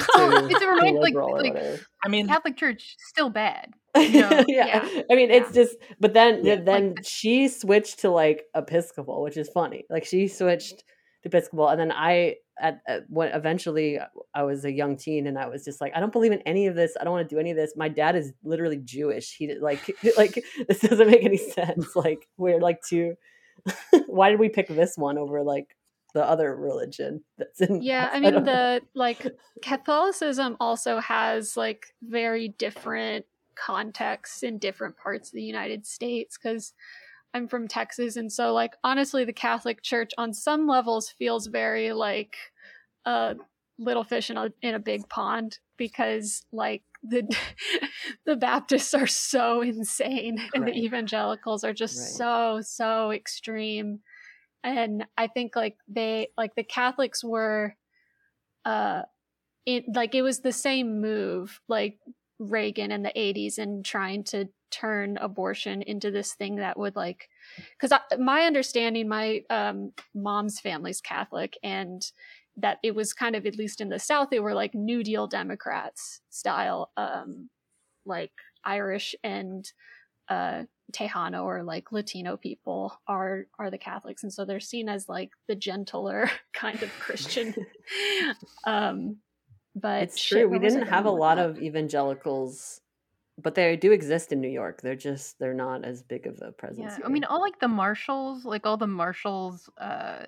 too remind- like- liberal or whatever. I mean, Catholic Church still bad. yeah. yeah. I mean it's just but then Yeah. then she switched to like Episcopal, which is funny. Like she switched to Episcopal and then I at, at when eventually uh, I was a young teen and I was just like I don't believe in any of this. I don't want to do any of this. My dad is literally Jewish. He did like like this doesn't make any sense. Like we're like two why did we pick this one over like the other religion that's in yeah i I mean don't the like catholicism also has like very different contexts in different parts of the united states because i'm from texas and so like honestly the catholic church on some levels feels very like a little fish in a, in a big pond because like the the baptists are so insane and Right. the evangelicals are just Right. so so extreme and I think like they like the Catholics were, uh, it like it was the same move like Reagan in the '80s and trying to turn abortion into this thing that would like because my understanding my um, mom's family's catholic and that it was kind of at least in the south they were like new deal democrats style um, like irish and uh, tejano or like latino people are are the catholics. And so they're seen as like the gentler kind of christian um but it's true we didn't have a lot that? of evangelicals but they do exist in New York. They're just they're not as big of a presence. Yeah, here. I mean, all like the Marshalls, like all the Marshalls uh,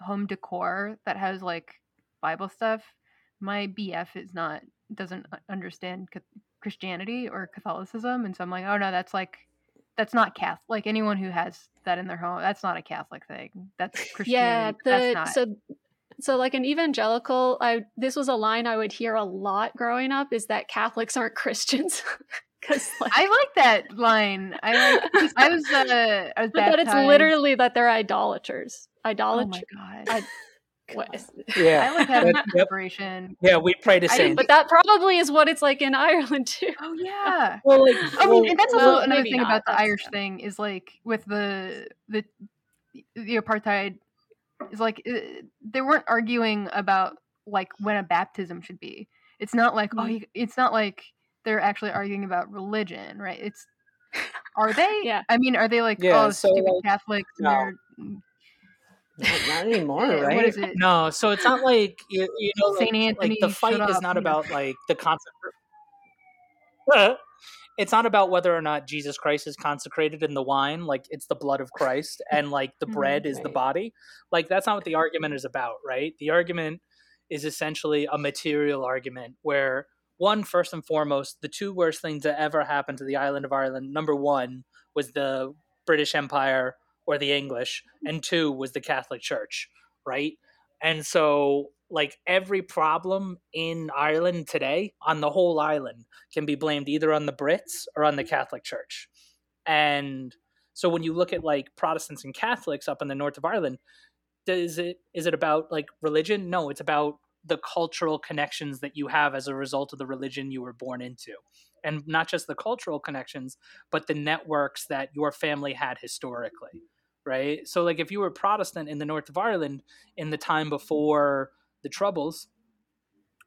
home decor that has like Bible stuff. My BF is not doesn't understand Christianity or Catholicism, and so I'm like, oh no, that's like that's not Catholic. Like anyone who has that in their home, that's not a Catholic thing. That's Christianity. Yeah, the, so so like an evangelical, I this was a line I would hear a lot growing up is that Catholics aren't Christians. Because like, I like that line. I like. I was. Uh, I was. But it's literally that they're idolaters. Idolatry. Oh my god. I, what? Yeah, I like having preparation. Yeah, we pray to Saint. But that probably is what it's like in Ireland too. Oh yeah. well, like, I well, mean, and that's also well, another thing not. about the that's Irish true. thing is like with the the the apartheid is like it, uh, they weren't arguing about like when a baptism should be. It's not like mm-hmm. oh, you, it's not like they're actually arguing about religion, right? It's are they? yeah. I mean, are they like yeah, oh so stupid like, Catholics? No. Not anymore, right? What is it? No, so it's not like you, you know, Saint like, Anthony. Like the fight is not about like the concept. it's not about whether or not Jesus Christ is consecrated in the wine, like it's the blood of Christ, and like the bread is the body. Like that's not what the argument is about, right? The argument is essentially a material argument where one first and foremost the two worst things that ever happened to the island of ireland number one was the british empire or the english and two was the catholic church right and so like every problem in ireland today on the whole island can be blamed either on the brits or on the catholic church. And so when you look at like protestants and catholics up in the north of ireland is it is it about like religion? No it's about the cultural connections that you have as a result of the religion you were born into. And not just the cultural connections but the networks that your family had historically right? So like if you were protestant in the north of ireland in the time before the troubles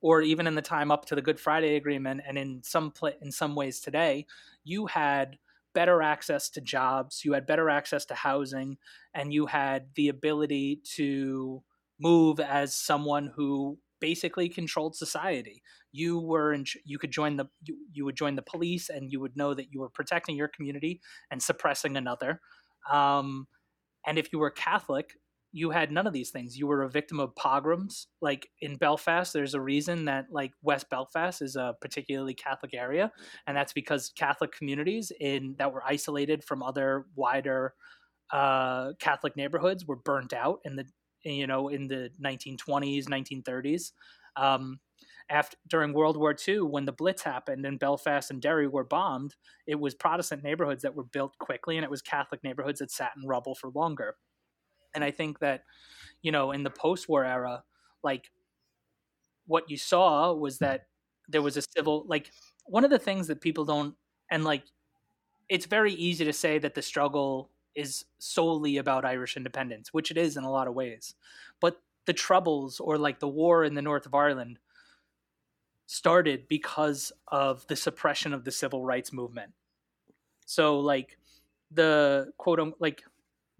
or even in the time up to the good friday agreement and in some pl- in some ways today you had better access to jobs you had better access to housing and you had the ability to move as someone who basically controlled society. You were in, you could join the you, you would join the police and you would know that you were protecting your community and suppressing another. Um, and if you were Catholic, you had none of these things. You were a victim of pogroms. Like in Belfast, there's a reason that like West Belfast is a particularly Catholic area, and that's because Catholic communities in that were isolated from other wider uh, Catholic neighborhoods were burnt out in the you know, in the 1920s, 1930s. Um, after during World War II, when the Blitz happened and Belfast and Derry were bombed, it was Protestant neighborhoods that were built quickly, and it was Catholic neighborhoods that sat in rubble for longer. And I think that, you know, in the post-war era, like what you saw was that there was a civil like one of the things that people don't and like it's very easy to say that the struggle is solely about Irish independence, which it is in a lot of ways. But the troubles or like the war in the north of Ireland started because of the suppression of the civil rights movement. So like the quote like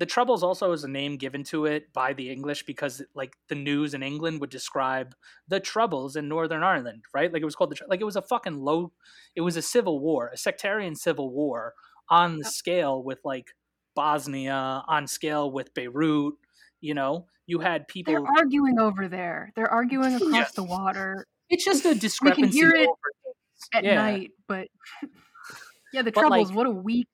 the troubles also is a name given to it by the English because like the news in England would describe the troubles in Northern Ireland, right? Like it was called the like it was a fucking low it was a civil war, a sectarian civil war on the scale with like Bosnia on scale with Beirut. You know, you had people They're arguing over there. They're arguing across the water. It's just a discrepancy. We can hear it at yeah. night, but yeah, the but troubles. Like, what a week.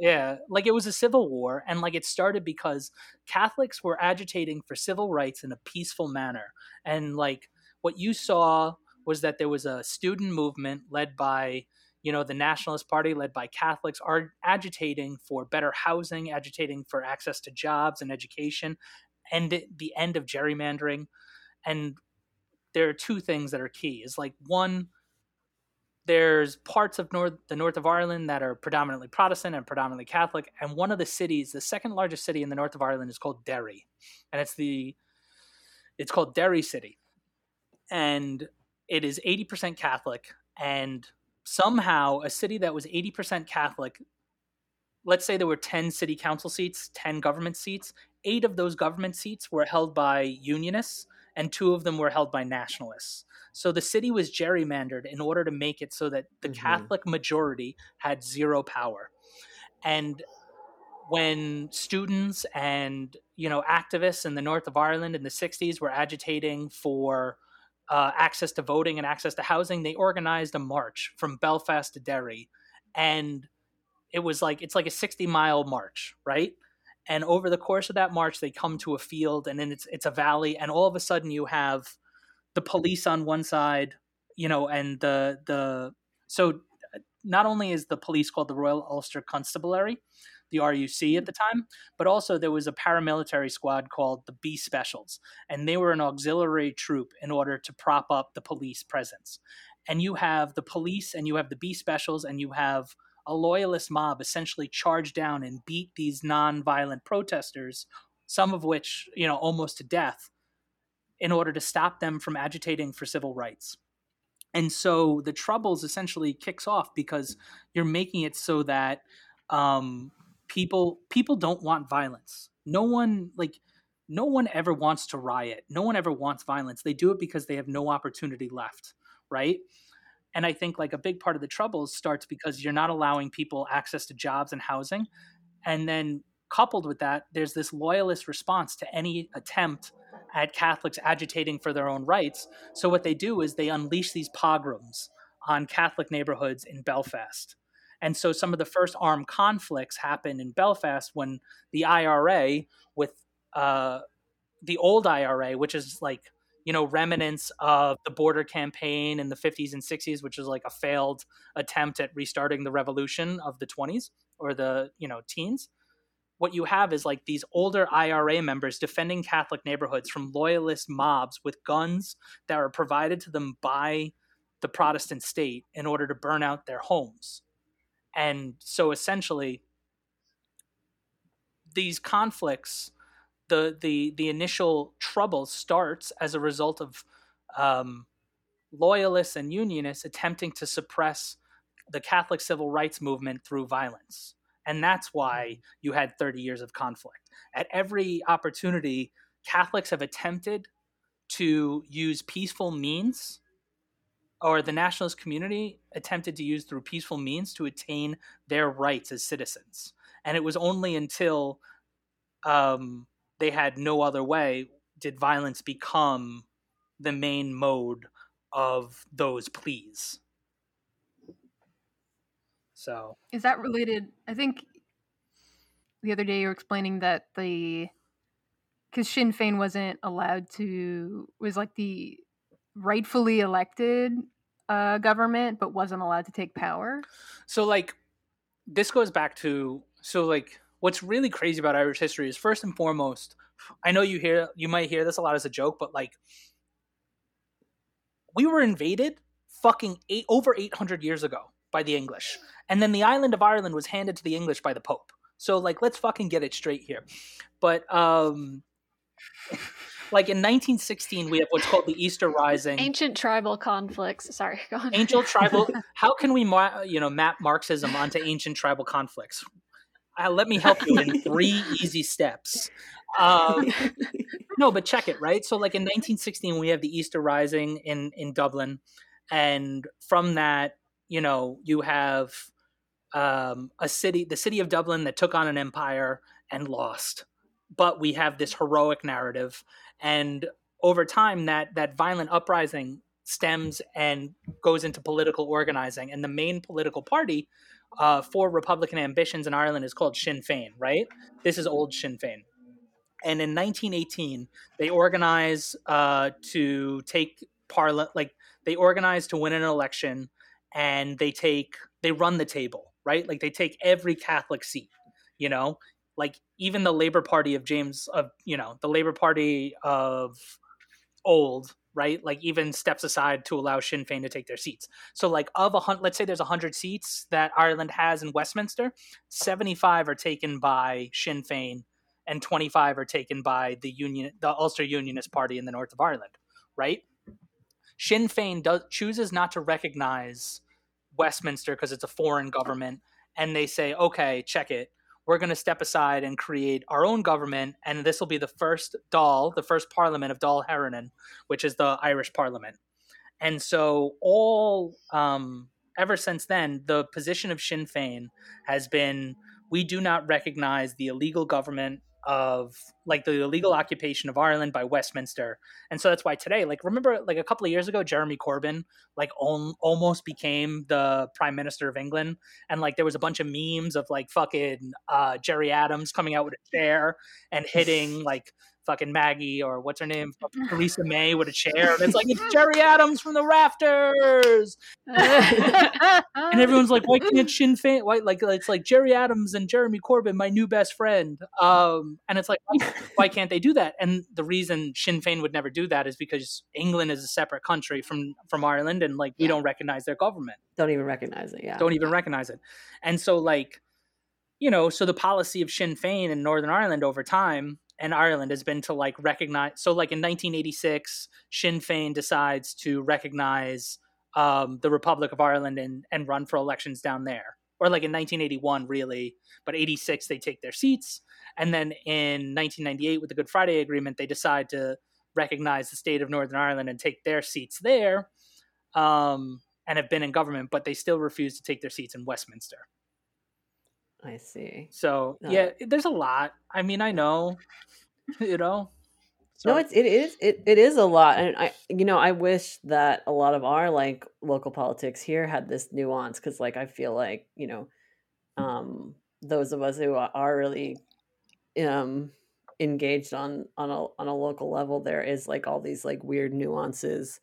Yeah, like it was a civil war, and like it started because Catholics were agitating for civil rights in a peaceful manner, and like what you saw was that there was a student movement led by you know, the Nationalist Party, led by Catholics, are agitating for better housing, agitating for access to jobs and education, and the end of gerrymandering. And there are two things that are key. Is like one, there's parts of north the north of Ireland that are predominantly Protestant and predominantly Catholic, and one of the cities, the second largest city in the north of Ireland, is called Derry, and it's the it's called Derry City, and it is 80% Catholic, and somehow a city that was 80% Catholic, let's say there were 10 city council seats, 10 government seats, eight of those government seats were held by unionists, and two of them were held by nationalists. So the city was gerrymandered in order to make it so that the mm-hmm. Catholic majority had zero power. And when students and you know activists in the north of Ireland in the 60s were agitating for uh, access to voting and access to housing, they organized a march from Belfast to Derry, and it was like it's like a 60 mile march, right? And over the course of that march, they come to a field, and then it's it's a valley, and all of a sudden you have the police on one side, you know, and the the so not only is the police called the Royal Ulster Constabulary, the RUC at the time, but also there was a paramilitary squad called the B Specials, and they were an auxiliary troop in order to prop up the police presence. And you have the police, and you have the B Specials, and you have a loyalist mob essentially charge down and beat these non-violent protesters, some of which, you know, almost to death, in order to stop them from agitating for civil rights. And so the troubles essentially kicks off because you're making it so that um, people people don't want violence. No one like no one ever wants to riot. No one ever wants violence. They do it because they have no opportunity left, right? And I think like a big part of the troubles starts because you're not allowing people access to jobs and housing. And then coupled with that, there's this loyalist response to any attempt at Catholics agitating for their own rights. So what they do is they unleash these pogroms on Catholic neighborhoods in Belfast. And so some of the first armed conflicts happened in Belfast when the IRA with uh, the old IRA, which is like you know remnants of the border campaign in the 50s and 60s which was like a failed attempt at restarting the revolution of the 20s or the you know teens what you have is like these older IRA members defending Catholic neighborhoods from loyalist mobs with guns that are provided to them by the Protestant state in order to burn out their homes. And so essentially, these conflicts, the the the initial trouble starts as a result of um, loyalists and unionists attempting to suppress the Catholic civil rights movement through violence. And that's why mm-hmm. you had 30 years of conflict. At every opportunity, Catholics have attempted to use peaceful means, or the nationalist community attempted to use through peaceful means to attain their rights as citizens. And it was only until um, they had no other way did violence become the main mode of those pleas. So is that related? I think the other day you were explaining that the because Sinn Fein wasn't allowed to was like the rightfully elected uh, government, but wasn't allowed to take power. So like this goes back to so like what's really crazy about Irish history is first and foremost. I know you hear you might hear this a lot as a joke, but like we were invaded fucking eight over 800 years ago by the English. And then the island of Ireland was handed to the English by the Pope. So like let's fucking get it straight here. But um like in 1916 we have what's called the Easter Rising. Ancient tribal conflicts. Sorry, go on. Ancient tribal How can we you know map Marxism onto ancient tribal conflicts? Uh, let me help you in three easy steps. Um, no, but check it, right? So like in 1916 we have the Easter Rising in in Dublin and from that you know, you have um, a city, the city of Dublin, that took on an empire and lost. But we have this heroic narrative, and over time, that that violent uprising stems and goes into political organizing. And the main political party uh, for Republican ambitions in Ireland is called Sinn Féin. Right? This is old Sinn Féin. And in 1918, they organize uh, to take parliament, like they organize to win an election and they take they run the table, right? Like they take every Catholic seat, you know, like even the Labor Party of James of you know the Labor Party of old right? Like even steps aside to allow Sinn Féin to take their seats. So like of a hundred let's say there's a 100 seats that Ireland has in Westminster 75 are taken by Sinn Féin and 25 are taken by the union the Ulster Unionist Party in the north of Ireland right? Sinn Féin does chooses not to recognize Westminster because it's a foreign government and they say okay check it we're going to step aside and create our own government, and this will be the first Dáil, the first parliament of Dáil Éireann, which is the Irish parliament. And so, all um, ever since then, the position of Sinn Féin has been we do not recognize the illegal government of like the illegal occupation of Ireland by Westminster. And so that's why today, like remember like a couple of years ago Jeremy Corbyn like on, almost became the prime minister of England and like there was a bunch of memes of like fucking uh Gerry Adams coming out with a chair and hitting like fucking Maggie or what's her name, Theresa May with a chair. And it's like it's Gerry Adams from the rafters, and everyone's like, why can't Sinn Féin? Why like it's like Gerry Adams and Jeremy Corbyn, my new best friend. Um, and it's like why, why can't they do that? And the reason Sinn Féin would never do that is because England is a separate country from from Ireland, and like we Yeah. don't recognize their government Don't even recognize it. Yeah. don't even recognize it. And so, like, you know, so the policy of Sinn Féin in Northern Ireland over time and Ireland has been to like recognize. So, like in 1986, Sinn Féin decides to recognize um, the Republic of Ireland and and run for elections down there. Or like in 1981, really, but 86 they take their seats, and then in 1998 with the Good Friday Agreement, they decide to recognize the state of Northern Ireland and take their seats there. Um, and have been in government, but they still refuse to take their seats in Westminster. I see. So No. yeah, there's a lot. I mean, I know, you know. So, no, it's it is it, it is a lot, and I you know I wish that a lot of our like local politics here had this nuance because like I feel like you know, um, those of us who are- are really um engaged on on a on a local level, there is like all these like weird nuances.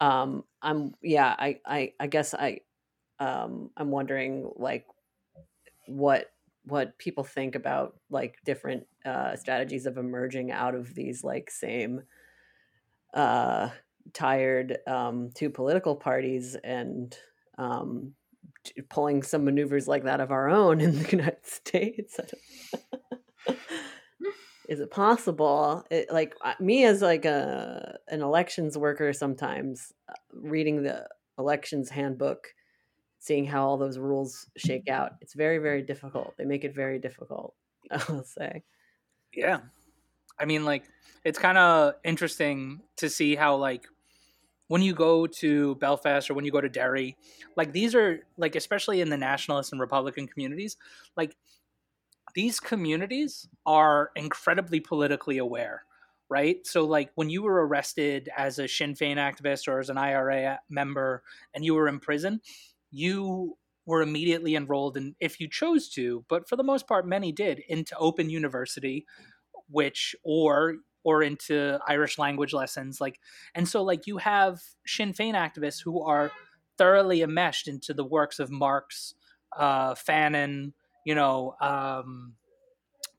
Um, I'm yeah, I I I guess I um I'm wondering like what what people think about like different uh, strategies of emerging out of these like same uh, tired um, two political parties and um, t- pulling some maneuvers like that of our own in the United States. Is it possible? It, like me as like a an elections worker, sometimes uh, reading the elections handbook seeing how all those rules shake out. It's very, very difficult. They make it very difficult, I'll say. yeah, I mean, like, it's kind of interesting to see how like when you go to Belfast or when you go to Derry, like these are like especially in the nationalist and Republican communities, like these communities are incredibly politically aware, right? So like when you were arrested as a Sinn Féin activist or as an IRA member and you were in prison, you were immediately enrolled in if you chose to, but for the most part many did into open university which or or into Irish language lessons like and so like you have Sinn Féin activists who are thoroughly enmeshed into the works of Marx, uh, Fanon, you know, um,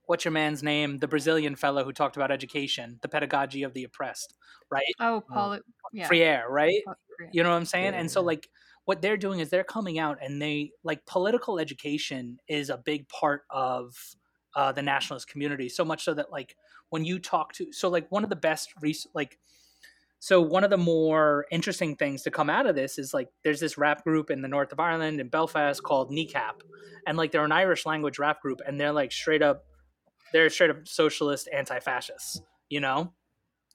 what's your man's name? The Brazilian fellow who talked about education, the pedagogy of the oppressed, right? Oh, Paul. Yeah. Freire, right? Paul Freire. You know what I'm saying? Yeah, and so like what they're doing is they're coming out and they like political education is a big part of uh, the nationalist community. So much so that like when you talk to so like one of the best res- like so one of the more interesting things to come out of this is like there's this rap group in the north of Ireland in Belfast called Kneecap, and like they're an Irish language rap group, and they're like straight up, they're straight up socialist anti-fascists, you know,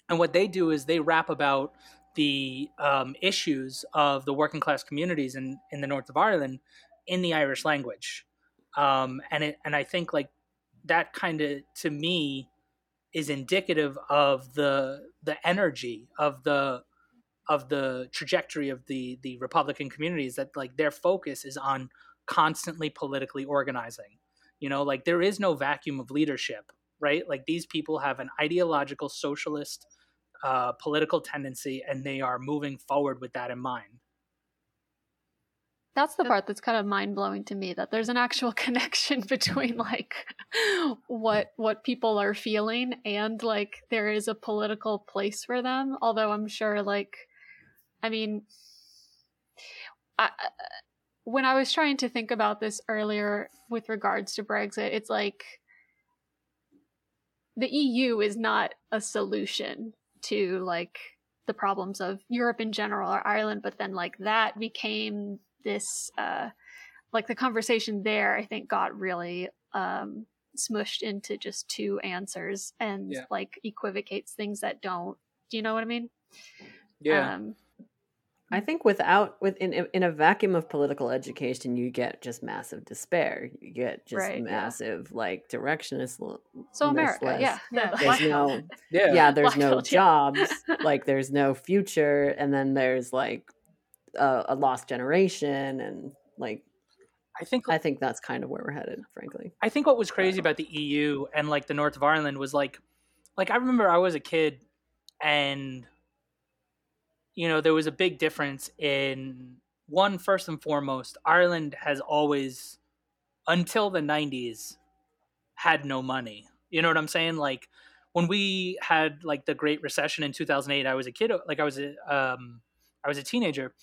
and what they do is they rap about the um, issues of the working class communities in in the north of Ireland in the Irish language, um, and it and I think like that kind of to me is indicative of the the energy of the of the trajectory of the the Republican communities that like their focus is on constantly politically organizing. You know, like there is no vacuum of leadership, right? Like these people have an ideological socialist uh, political tendency, and they are moving forward with that in mind. That's the part that's kind of mind blowing to me that there's an actual connection between like what what people are feeling and like there is a political place for them. Although I'm sure like I mean I, when I was trying to think about this earlier with regards to Brexit, it's like the EU is not a solution to like the problems of Europe in general or Ireland, but then like that became this uh like the conversation there I think got really um smushed into just two answers and Yeah. like equivocates things that don't. Do you know what I mean? Yeah. Um, I think without with in in a vacuum of political education, you get just massive despair. You get just Right, yeah. massive like directionless. so America, yeah. Yeah, There's no yeah. yeah, there's no Blackfield, yeah. jobs, like there's no future, and then there's like a, a lost generation, and like I think I think that's kind of where we're headed, frankly. I think what was crazy about the EU and like the North of Ireland was like, like I remember I was a kid, and you know there was a big difference in one first and foremost. Ireland has always, until the '90s, had no money. You know what I'm saying? Like when we had like the Great Recession in 2008, I was a kid. Like I was a um, I was a teenager,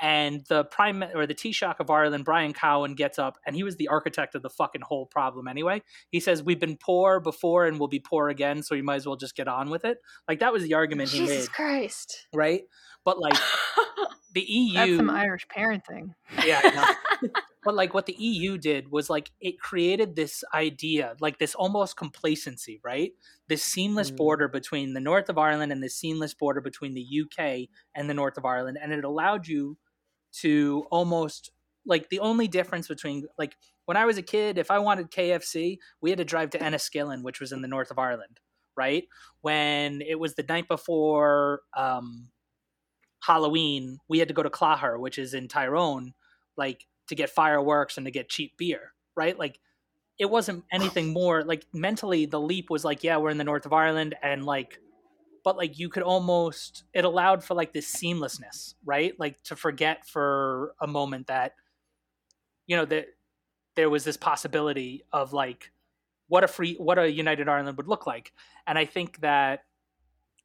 and the prime or the Taoiseach of Ireland, Brian Cowen, gets up, and he was the architect of the fucking whole problem anyway. He says we've been poor before and we'll be poor again, so you might as well just get on with it. Like that was the argument he Jesus made, Christ. right? But like the EU, That's some Irish parenting. yeah, but like what the EU did was like it created this idea, like this almost complacency, right? This seamless Mm. border between the north of Ireland and the seamless border between the UK and the north of Ireland, and it allowed you to almost like the only difference between like when I was a kid, if I wanted KFC, we had to drive to Enniskillen, which was in the north of Ireland, right? When it was the night before um, Halloween, we had to go to Clogher, which is in Tyrone, like to get fireworks and to get cheap beer, right? Like it wasn't anything more like mentally the leap was like, yeah, we're in the north of Ireland and like but like you could almost it allowed for like this seamlessness, right? Like to forget for a moment that you know that there was this possibility of like what a free what a united Ireland would look like. And I think that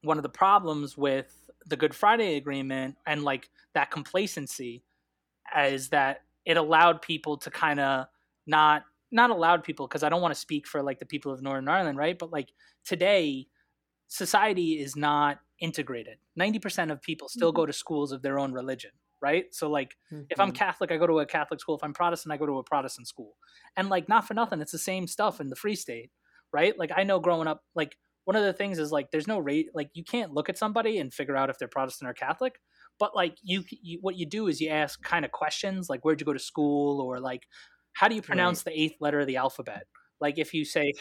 one of the problems with the Good Friday Agreement and like that complacency is that it allowed people to kind of not not allowed people because I don't want to speak for like the people of Northern Ireland, right? But like today, society is not integrated. Ninety percent of people still go to schools of their own religion, right? So like if I'm Mhm. Catholic, I go to a Catholic school. If I'm Protestant, I go to a Protestant school. And like, not for nothing, it's the same stuff in the Free State, right? Like, I know growing up, like, one of the things is like, there's no rate, like, you can't look at somebody and figure out if they're Protestant or Catholic. But like, you, you what you do is you ask kind of questions, like, where'd you go to school, or like, how do you pronounce the eighth letter of the alphabet? Like, if you say,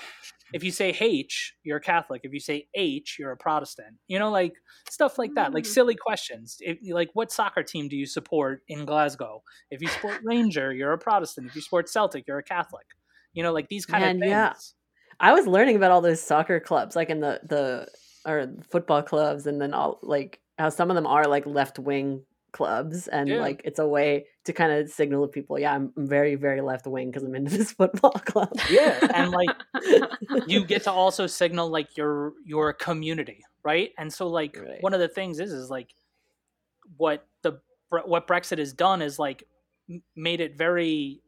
if you say H, you're a Catholic. If you say H, you're a Protestant. You know, like stuff like that, like Mm. silly questions. If, like, what soccer team do you support in Glasgow? If you support Ranger, you're a Protestant. If you support Celtic, you're a Catholic. You know, like these kind Man, of things. yeah. I was learning about all those soccer clubs, like in the the or football clubs, and then all like how some of them are like left wing clubs, and Yeah. like it's a way to kind of signal to people, yeah, I'm very very left wing because I'm into this football club. Yeah, and like you get to also signal like your your community, right? And so like Right. one of the things is is like what the what Brexit has done is like made it very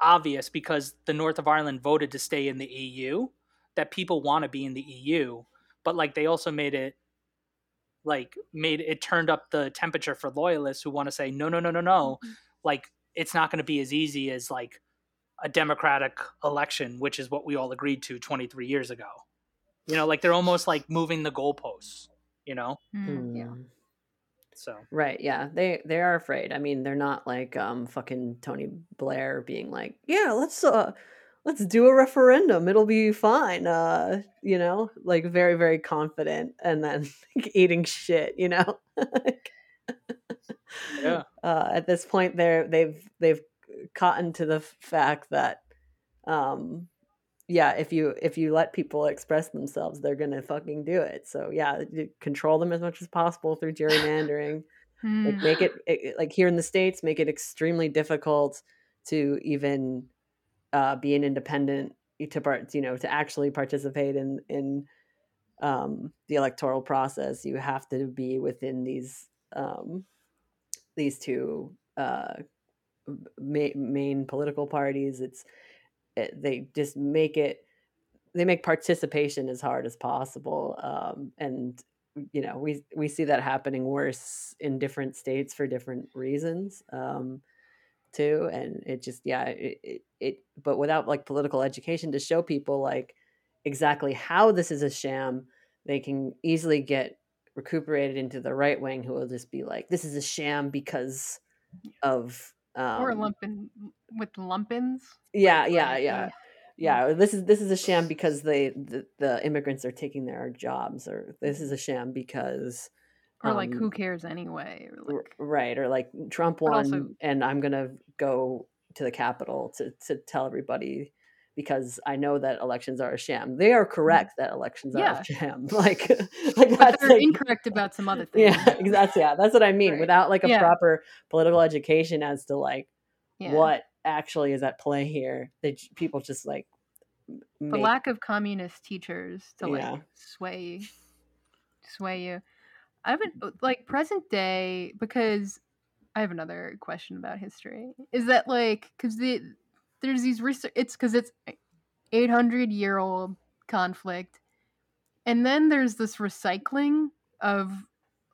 obvious because the north of Ireland voted to stay in the EU that people want to be in the EU, but like they also made it like made it turned up the temperature for loyalists who want to say no no no no no like it's not going to be as easy as like a democratic election which is what we all agreed to 23 years ago you know like they're almost like moving the goalposts you know Mm. Yeah. Mm. so Right, yeah. They they are afraid. I mean, they're not like um fucking Tony Blair being like, "Yeah, let's uh let's do a referendum. It'll be fine." Uh, you know, like very very confident and then eating shit, you know. yeah uh, at this point they're they've they've cotton to the fact that um yeah if you if you let people express themselves they're gonna fucking do it so yeah you control them as much as possible through gerrymandering like Hmm. make it, it like here in the states make it extremely difficult to even uh, be an independent to part you know to actually participate in in um, the electoral process you have to be within these um, these two uh, ma- main political parties. It's it, they just make it they make participation as hard as possible um, and you know we we see that happening worse in different states for different reasons um, too and it just yeah it, it, it but without like political education to show people like exactly how this is a sham they can easily get recuperated into the right wing who will just be like this is a sham because of um, or lumpin with lumpins. yeah like, yeah like, yeah yeah this is this is a sham because they the, the immigrants are taking their jobs or this is a sham because Or like, um, who cares anyway? Or like, right or like trump won also- and i'm gonna go to the capitol to, to tell everybody because i know that elections are a sham they are correct that elections are Mm-hmm. A sham like like but that's they're like, incorrect about some other things. yeah that's yeah that's what i mean Right. without like a Yeah. proper political education as to like Yeah. what actually is at play here that people just like m- the lack of communist teachers to like Yeah. sway sway you i haven't mm-hmm. uh, like present day because i have another question about history is that like because the there's these research it's because it's 800 year old conflict and then there's this recycling of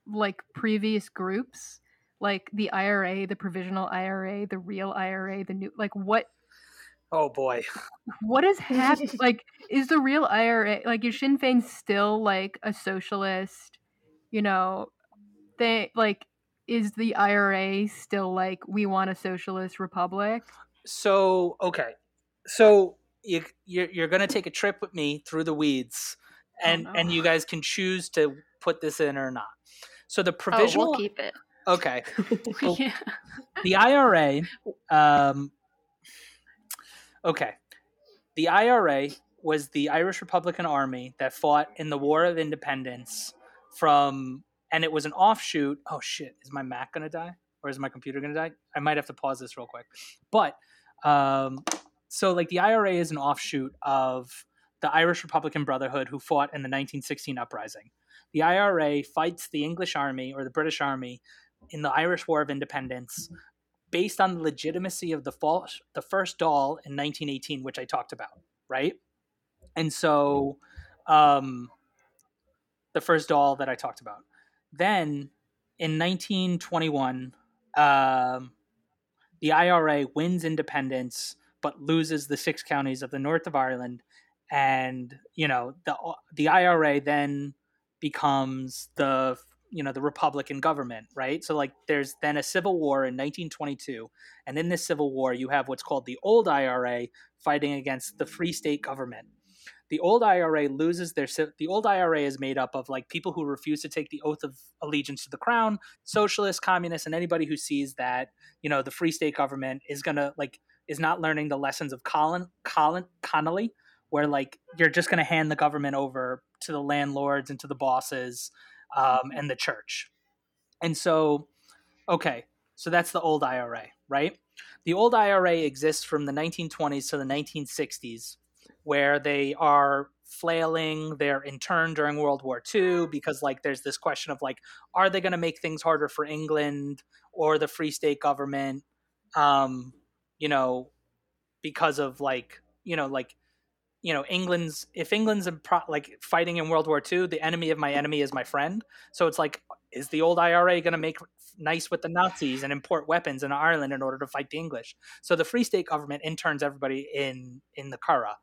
like previous groups like the ira the provisional ira the real ira the new like what Oh boy. what is happening? like, is the real IRA like is Sinn Féin still like a socialist? You know, they like is the IRA still like we want a socialist republic? So okay, so you you're, you're gonna take a trip with me through the weeds, and no. and you guys can choose to put this in or not. So the Oh, provisional. we'll keep it. okay, Oh. yeah. the IRA. Um, okay, the IRA was the Irish Republican Army that fought in the War of Independence from, and it was an offshoot. Oh shit! Is my Mac gonna die, or is my computer gonna die? I might have to pause this real quick. But um, so like the IRA is an offshoot of the Irish Republican Brotherhood who fought in the 1916 uprising. The IRA fights the English army or the British army in the Irish War of Independence based on the legitimacy of the fall, the first Dáil in 1918, which I talked about, right? And so, um, the first Dáil that I talked about. Then, in 1921, um, the IRA wins independence but loses the six counties of the north of Ireland, and you know the the IRA then becomes the you know the republican government right? So like there's then a civil war in 1922 and in this civil war you have what's called the old ira fighting against the free state government the old ira loses their the old ira is made up of like people who refuse to take the oath of allegiance to the crown socialists communists and anybody who sees that you know the free state government is gonna like is not learning the lessons of colin colin connolly where like you're just gonna hand the government over to the landlords and to the bosses um, and the church. And so, okay, so that's the old IRA, right? The old IRA exists from the 1920s to the 1960s, where they are flailing. They're interned during World War II because, like, there's this question of like, are they going to make things harder for England or the Free State government? Um, you know, because of like, you know, like you know england's if england's pro- like fighting in world war ii the enemy of my enemy is my friend so it's like is the old ira going to make nice with the nazis and import weapons in ireland in order to fight the english so the free state government interns everybody in in the Curragh.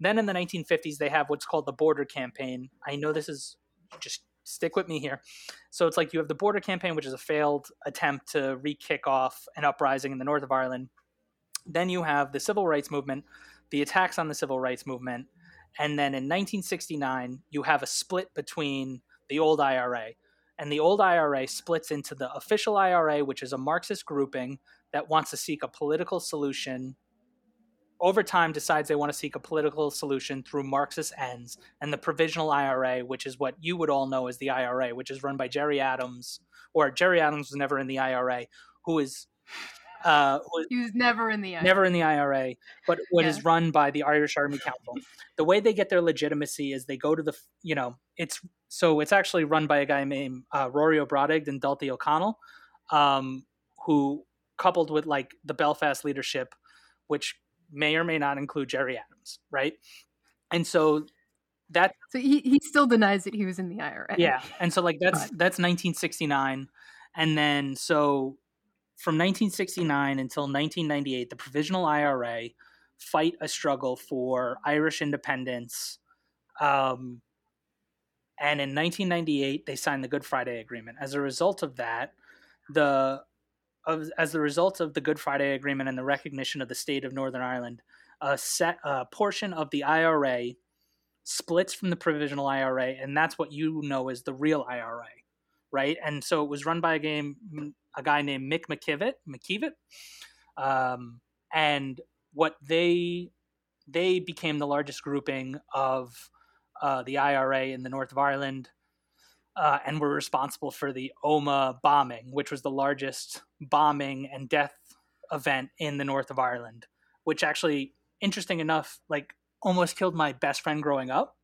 Then in the 1950s they have what's called the border campaign i know this is just stick with me here so it's like you have the border campaign which is a failed attempt to re-kick off an uprising in the north of ireland then you have the civil rights movement the attacks on the civil rights movement. And then in 1969, you have a split between the old IRA. And the old IRA splits into the official IRA, which is a Marxist grouping that wants to seek a political solution over time decides they want to seek a political solution through Marxist ends, and the Provisional IRA, which is what you would all know as the IRA, which is run by Gerry Adams, or Gerry Adams was never in the IRA, who is uh, who is He was never in the IRA. never in the IRA, but what is Yeah. run by the Irish Army Council. The way they get their legitimacy is they go to the, you know, it's so it's actually run by a guy named uh, Ruairí Ó Brádaigh and Dáithí Ó Conaill, um, who coupled with like the Belfast leadership, which may or may not include Gerry Adams, right? And so that So he, he still denies that he was in the IRA. yeah and so like that's But- that's 1969 and then so from 1969 until 1998 the provisional ira fight a struggle for irish independence um, and in 1998 they signed the good friday agreement as a result of that the of, as the result of the good friday agreement and the recognition of the state of northern ireland a set a portion of the ira splits from the provisional IRA, and that's what you know as the real IRA, right? And so it was run by a game a guy named Mick McKivitt, McKevitt, um, and what they they became the largest grouping of uh, the IRA in the north of Ireland. Uh, and were responsible for the Omagh bombing, which was the largest bombing and death event in the north of Ireland, which actually, interesting enough, like almost killed my best friend growing up.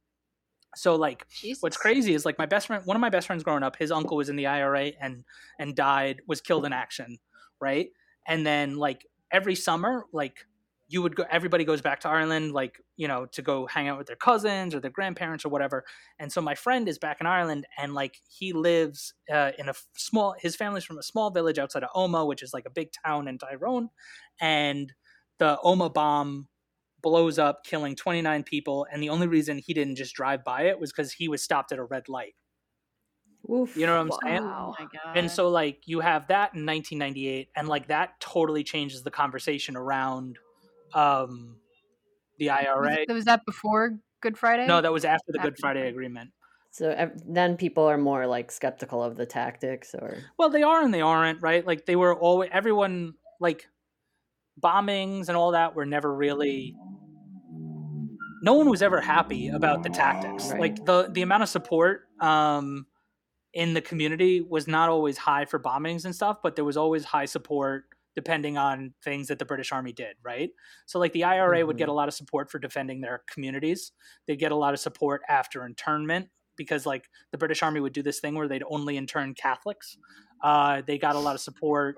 So like Jesus. what's crazy is like my best friend one of my best friends growing up, his uncle was in the IRA and and died, was killed in action, right? And then like every summer, like you would go everybody goes back to Ireland like, you know, to go hang out with their cousins or their grandparents or whatever. And so my friend is back in Ireland and like he lives uh, in a small his family's from a small village outside of Omagh, which is like a big town in Tyrone, and the Omagh bomb blows up, killing 29 people. And the only reason he didn't just drive by it was because he was stopped at a red light. Oof. You know what I'm saying? Oh my god. And so, like, you have that in 1998, and like that totally changes the conversation around um, the was, IRA. was that before Good Friday? No, that was after the Good After Friday Friday. Agreement. So then people are more like skeptical of the tactics, or Well, they are and they aren't, right? Like, they were always, everyone, like, bombings and all that were never really. No one was ever happy about the tactics. Right. Like the the amount of support um, in the community was not always high for bombings and stuff, but there was always high support depending on things that the British Army did, right? So like the IRA would get a lot of support for defending their communities. They'd get a lot of support after internment because like the British Army would do this thing where they'd only intern Catholics. Uh, they got a lot of support.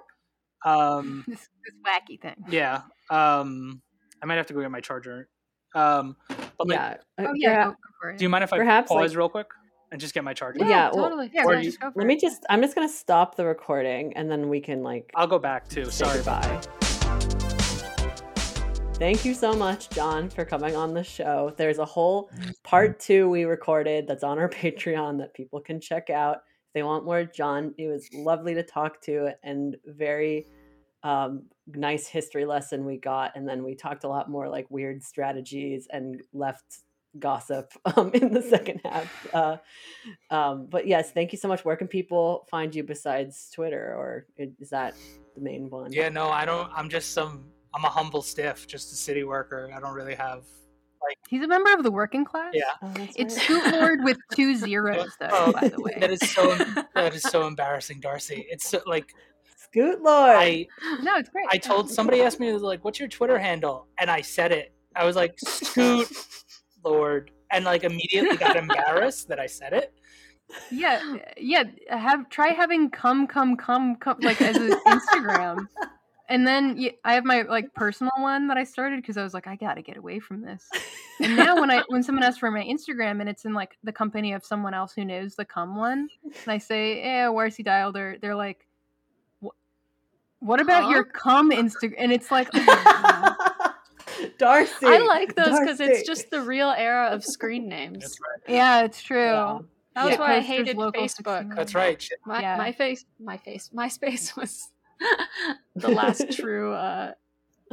Um, this, this wacky thing. yeah. Um, I might have to go get my charger. Um, but like, yeah. uh, Oh yeah, perha- go, go for it. do you mind if I Perhaps, pause like- real quick and just get my charger? Yeah, well, totally. Yeah, or you- just go for Let it. me just. I'm just gonna stop the recording, and then we can like I'll go back too. say Sorry. goodbye. Thank you so much, John, for coming on the show. There's a whole part two we recorded that's on our Patreon that people can check out if they want more. John, it was lovely to talk to and very um, nice history lesson we got. And then we talked a lot more like weird strategies and left gossip um, in the second half. Uh, um, but yes, thank you so much. Where can people find you besides Twitter, or is that the main one? Yeah, no, I don't. I'm just some. I'm a humble stiff, just a city worker. I don't really have. Like, He's a member of the working class. Yeah. Oh, It's right. Scoot Lord with two zeros, though. Oh, by the way, That is so. that is so embarrassing, Darcy. It's so, like Scoot Lord. I. no, it's great. I told somebody asked me like, "What's your Twitter handle?" And I said it. I was like, "Scoot Lord," and like immediately got embarrassed that I said it. yeah, yeah. Have try having come, come, come, come like as an Instagram, and then I have my like personal one that I started because I was like, I gotta get away from this. And now when I when someone asks for my Instagram and it's in like the company of someone else who knows the come one, and I say, "Yeah, where's he dialed?" Or they're like, "Wh- "What about your come Instagram?" And it's like, oh, Darcy. I like those because it's just the real era of screen names. That's right. yeah, it's true. Yeah. That was Yeah. why I hated Facebook. That's right. My Yeah. my face, my face, MySpace was the last true. uh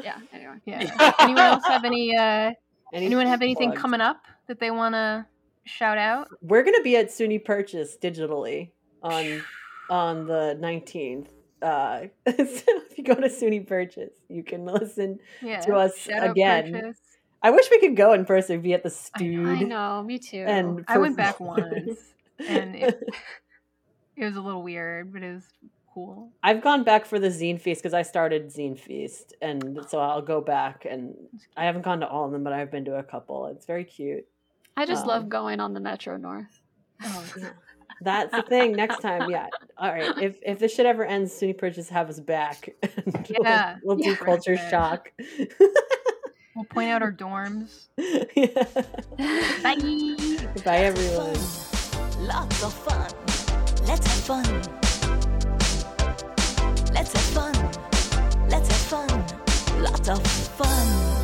Yeah. Anyway. Yeah. Anyone else have any? uh Anyone have anything plugs? coming up that they want to shout out? We're gonna be at SUNY Purchase digitally on on the nineteenth. Uh, so if you go to SUNY Purchase, you can listen Yeah. to us Shout again. I wish we could go in person, be at the I know, Stude. I know, me too. And I went back once, and it, it was a little weird, but it was cool. I've gone back for the Zine Feast because I started Zine Feast, and so I'll go back. And I haven't gone to all of them, but I've been to a couple. It's very cute. I just um, love going on the Metro North. Oh, Yeah. That's the thing. Next time, yeah. All right. If if this shit ever ends, SUNY Purchase have us back. and we'll- Yeah. we'll, do Yeah. culture shock. we'll point out our dorms. yeah. Bye. Bye, everyone. Lots of fun. Let's have fun. Let's have fun. Let's have fun. Lots of fun.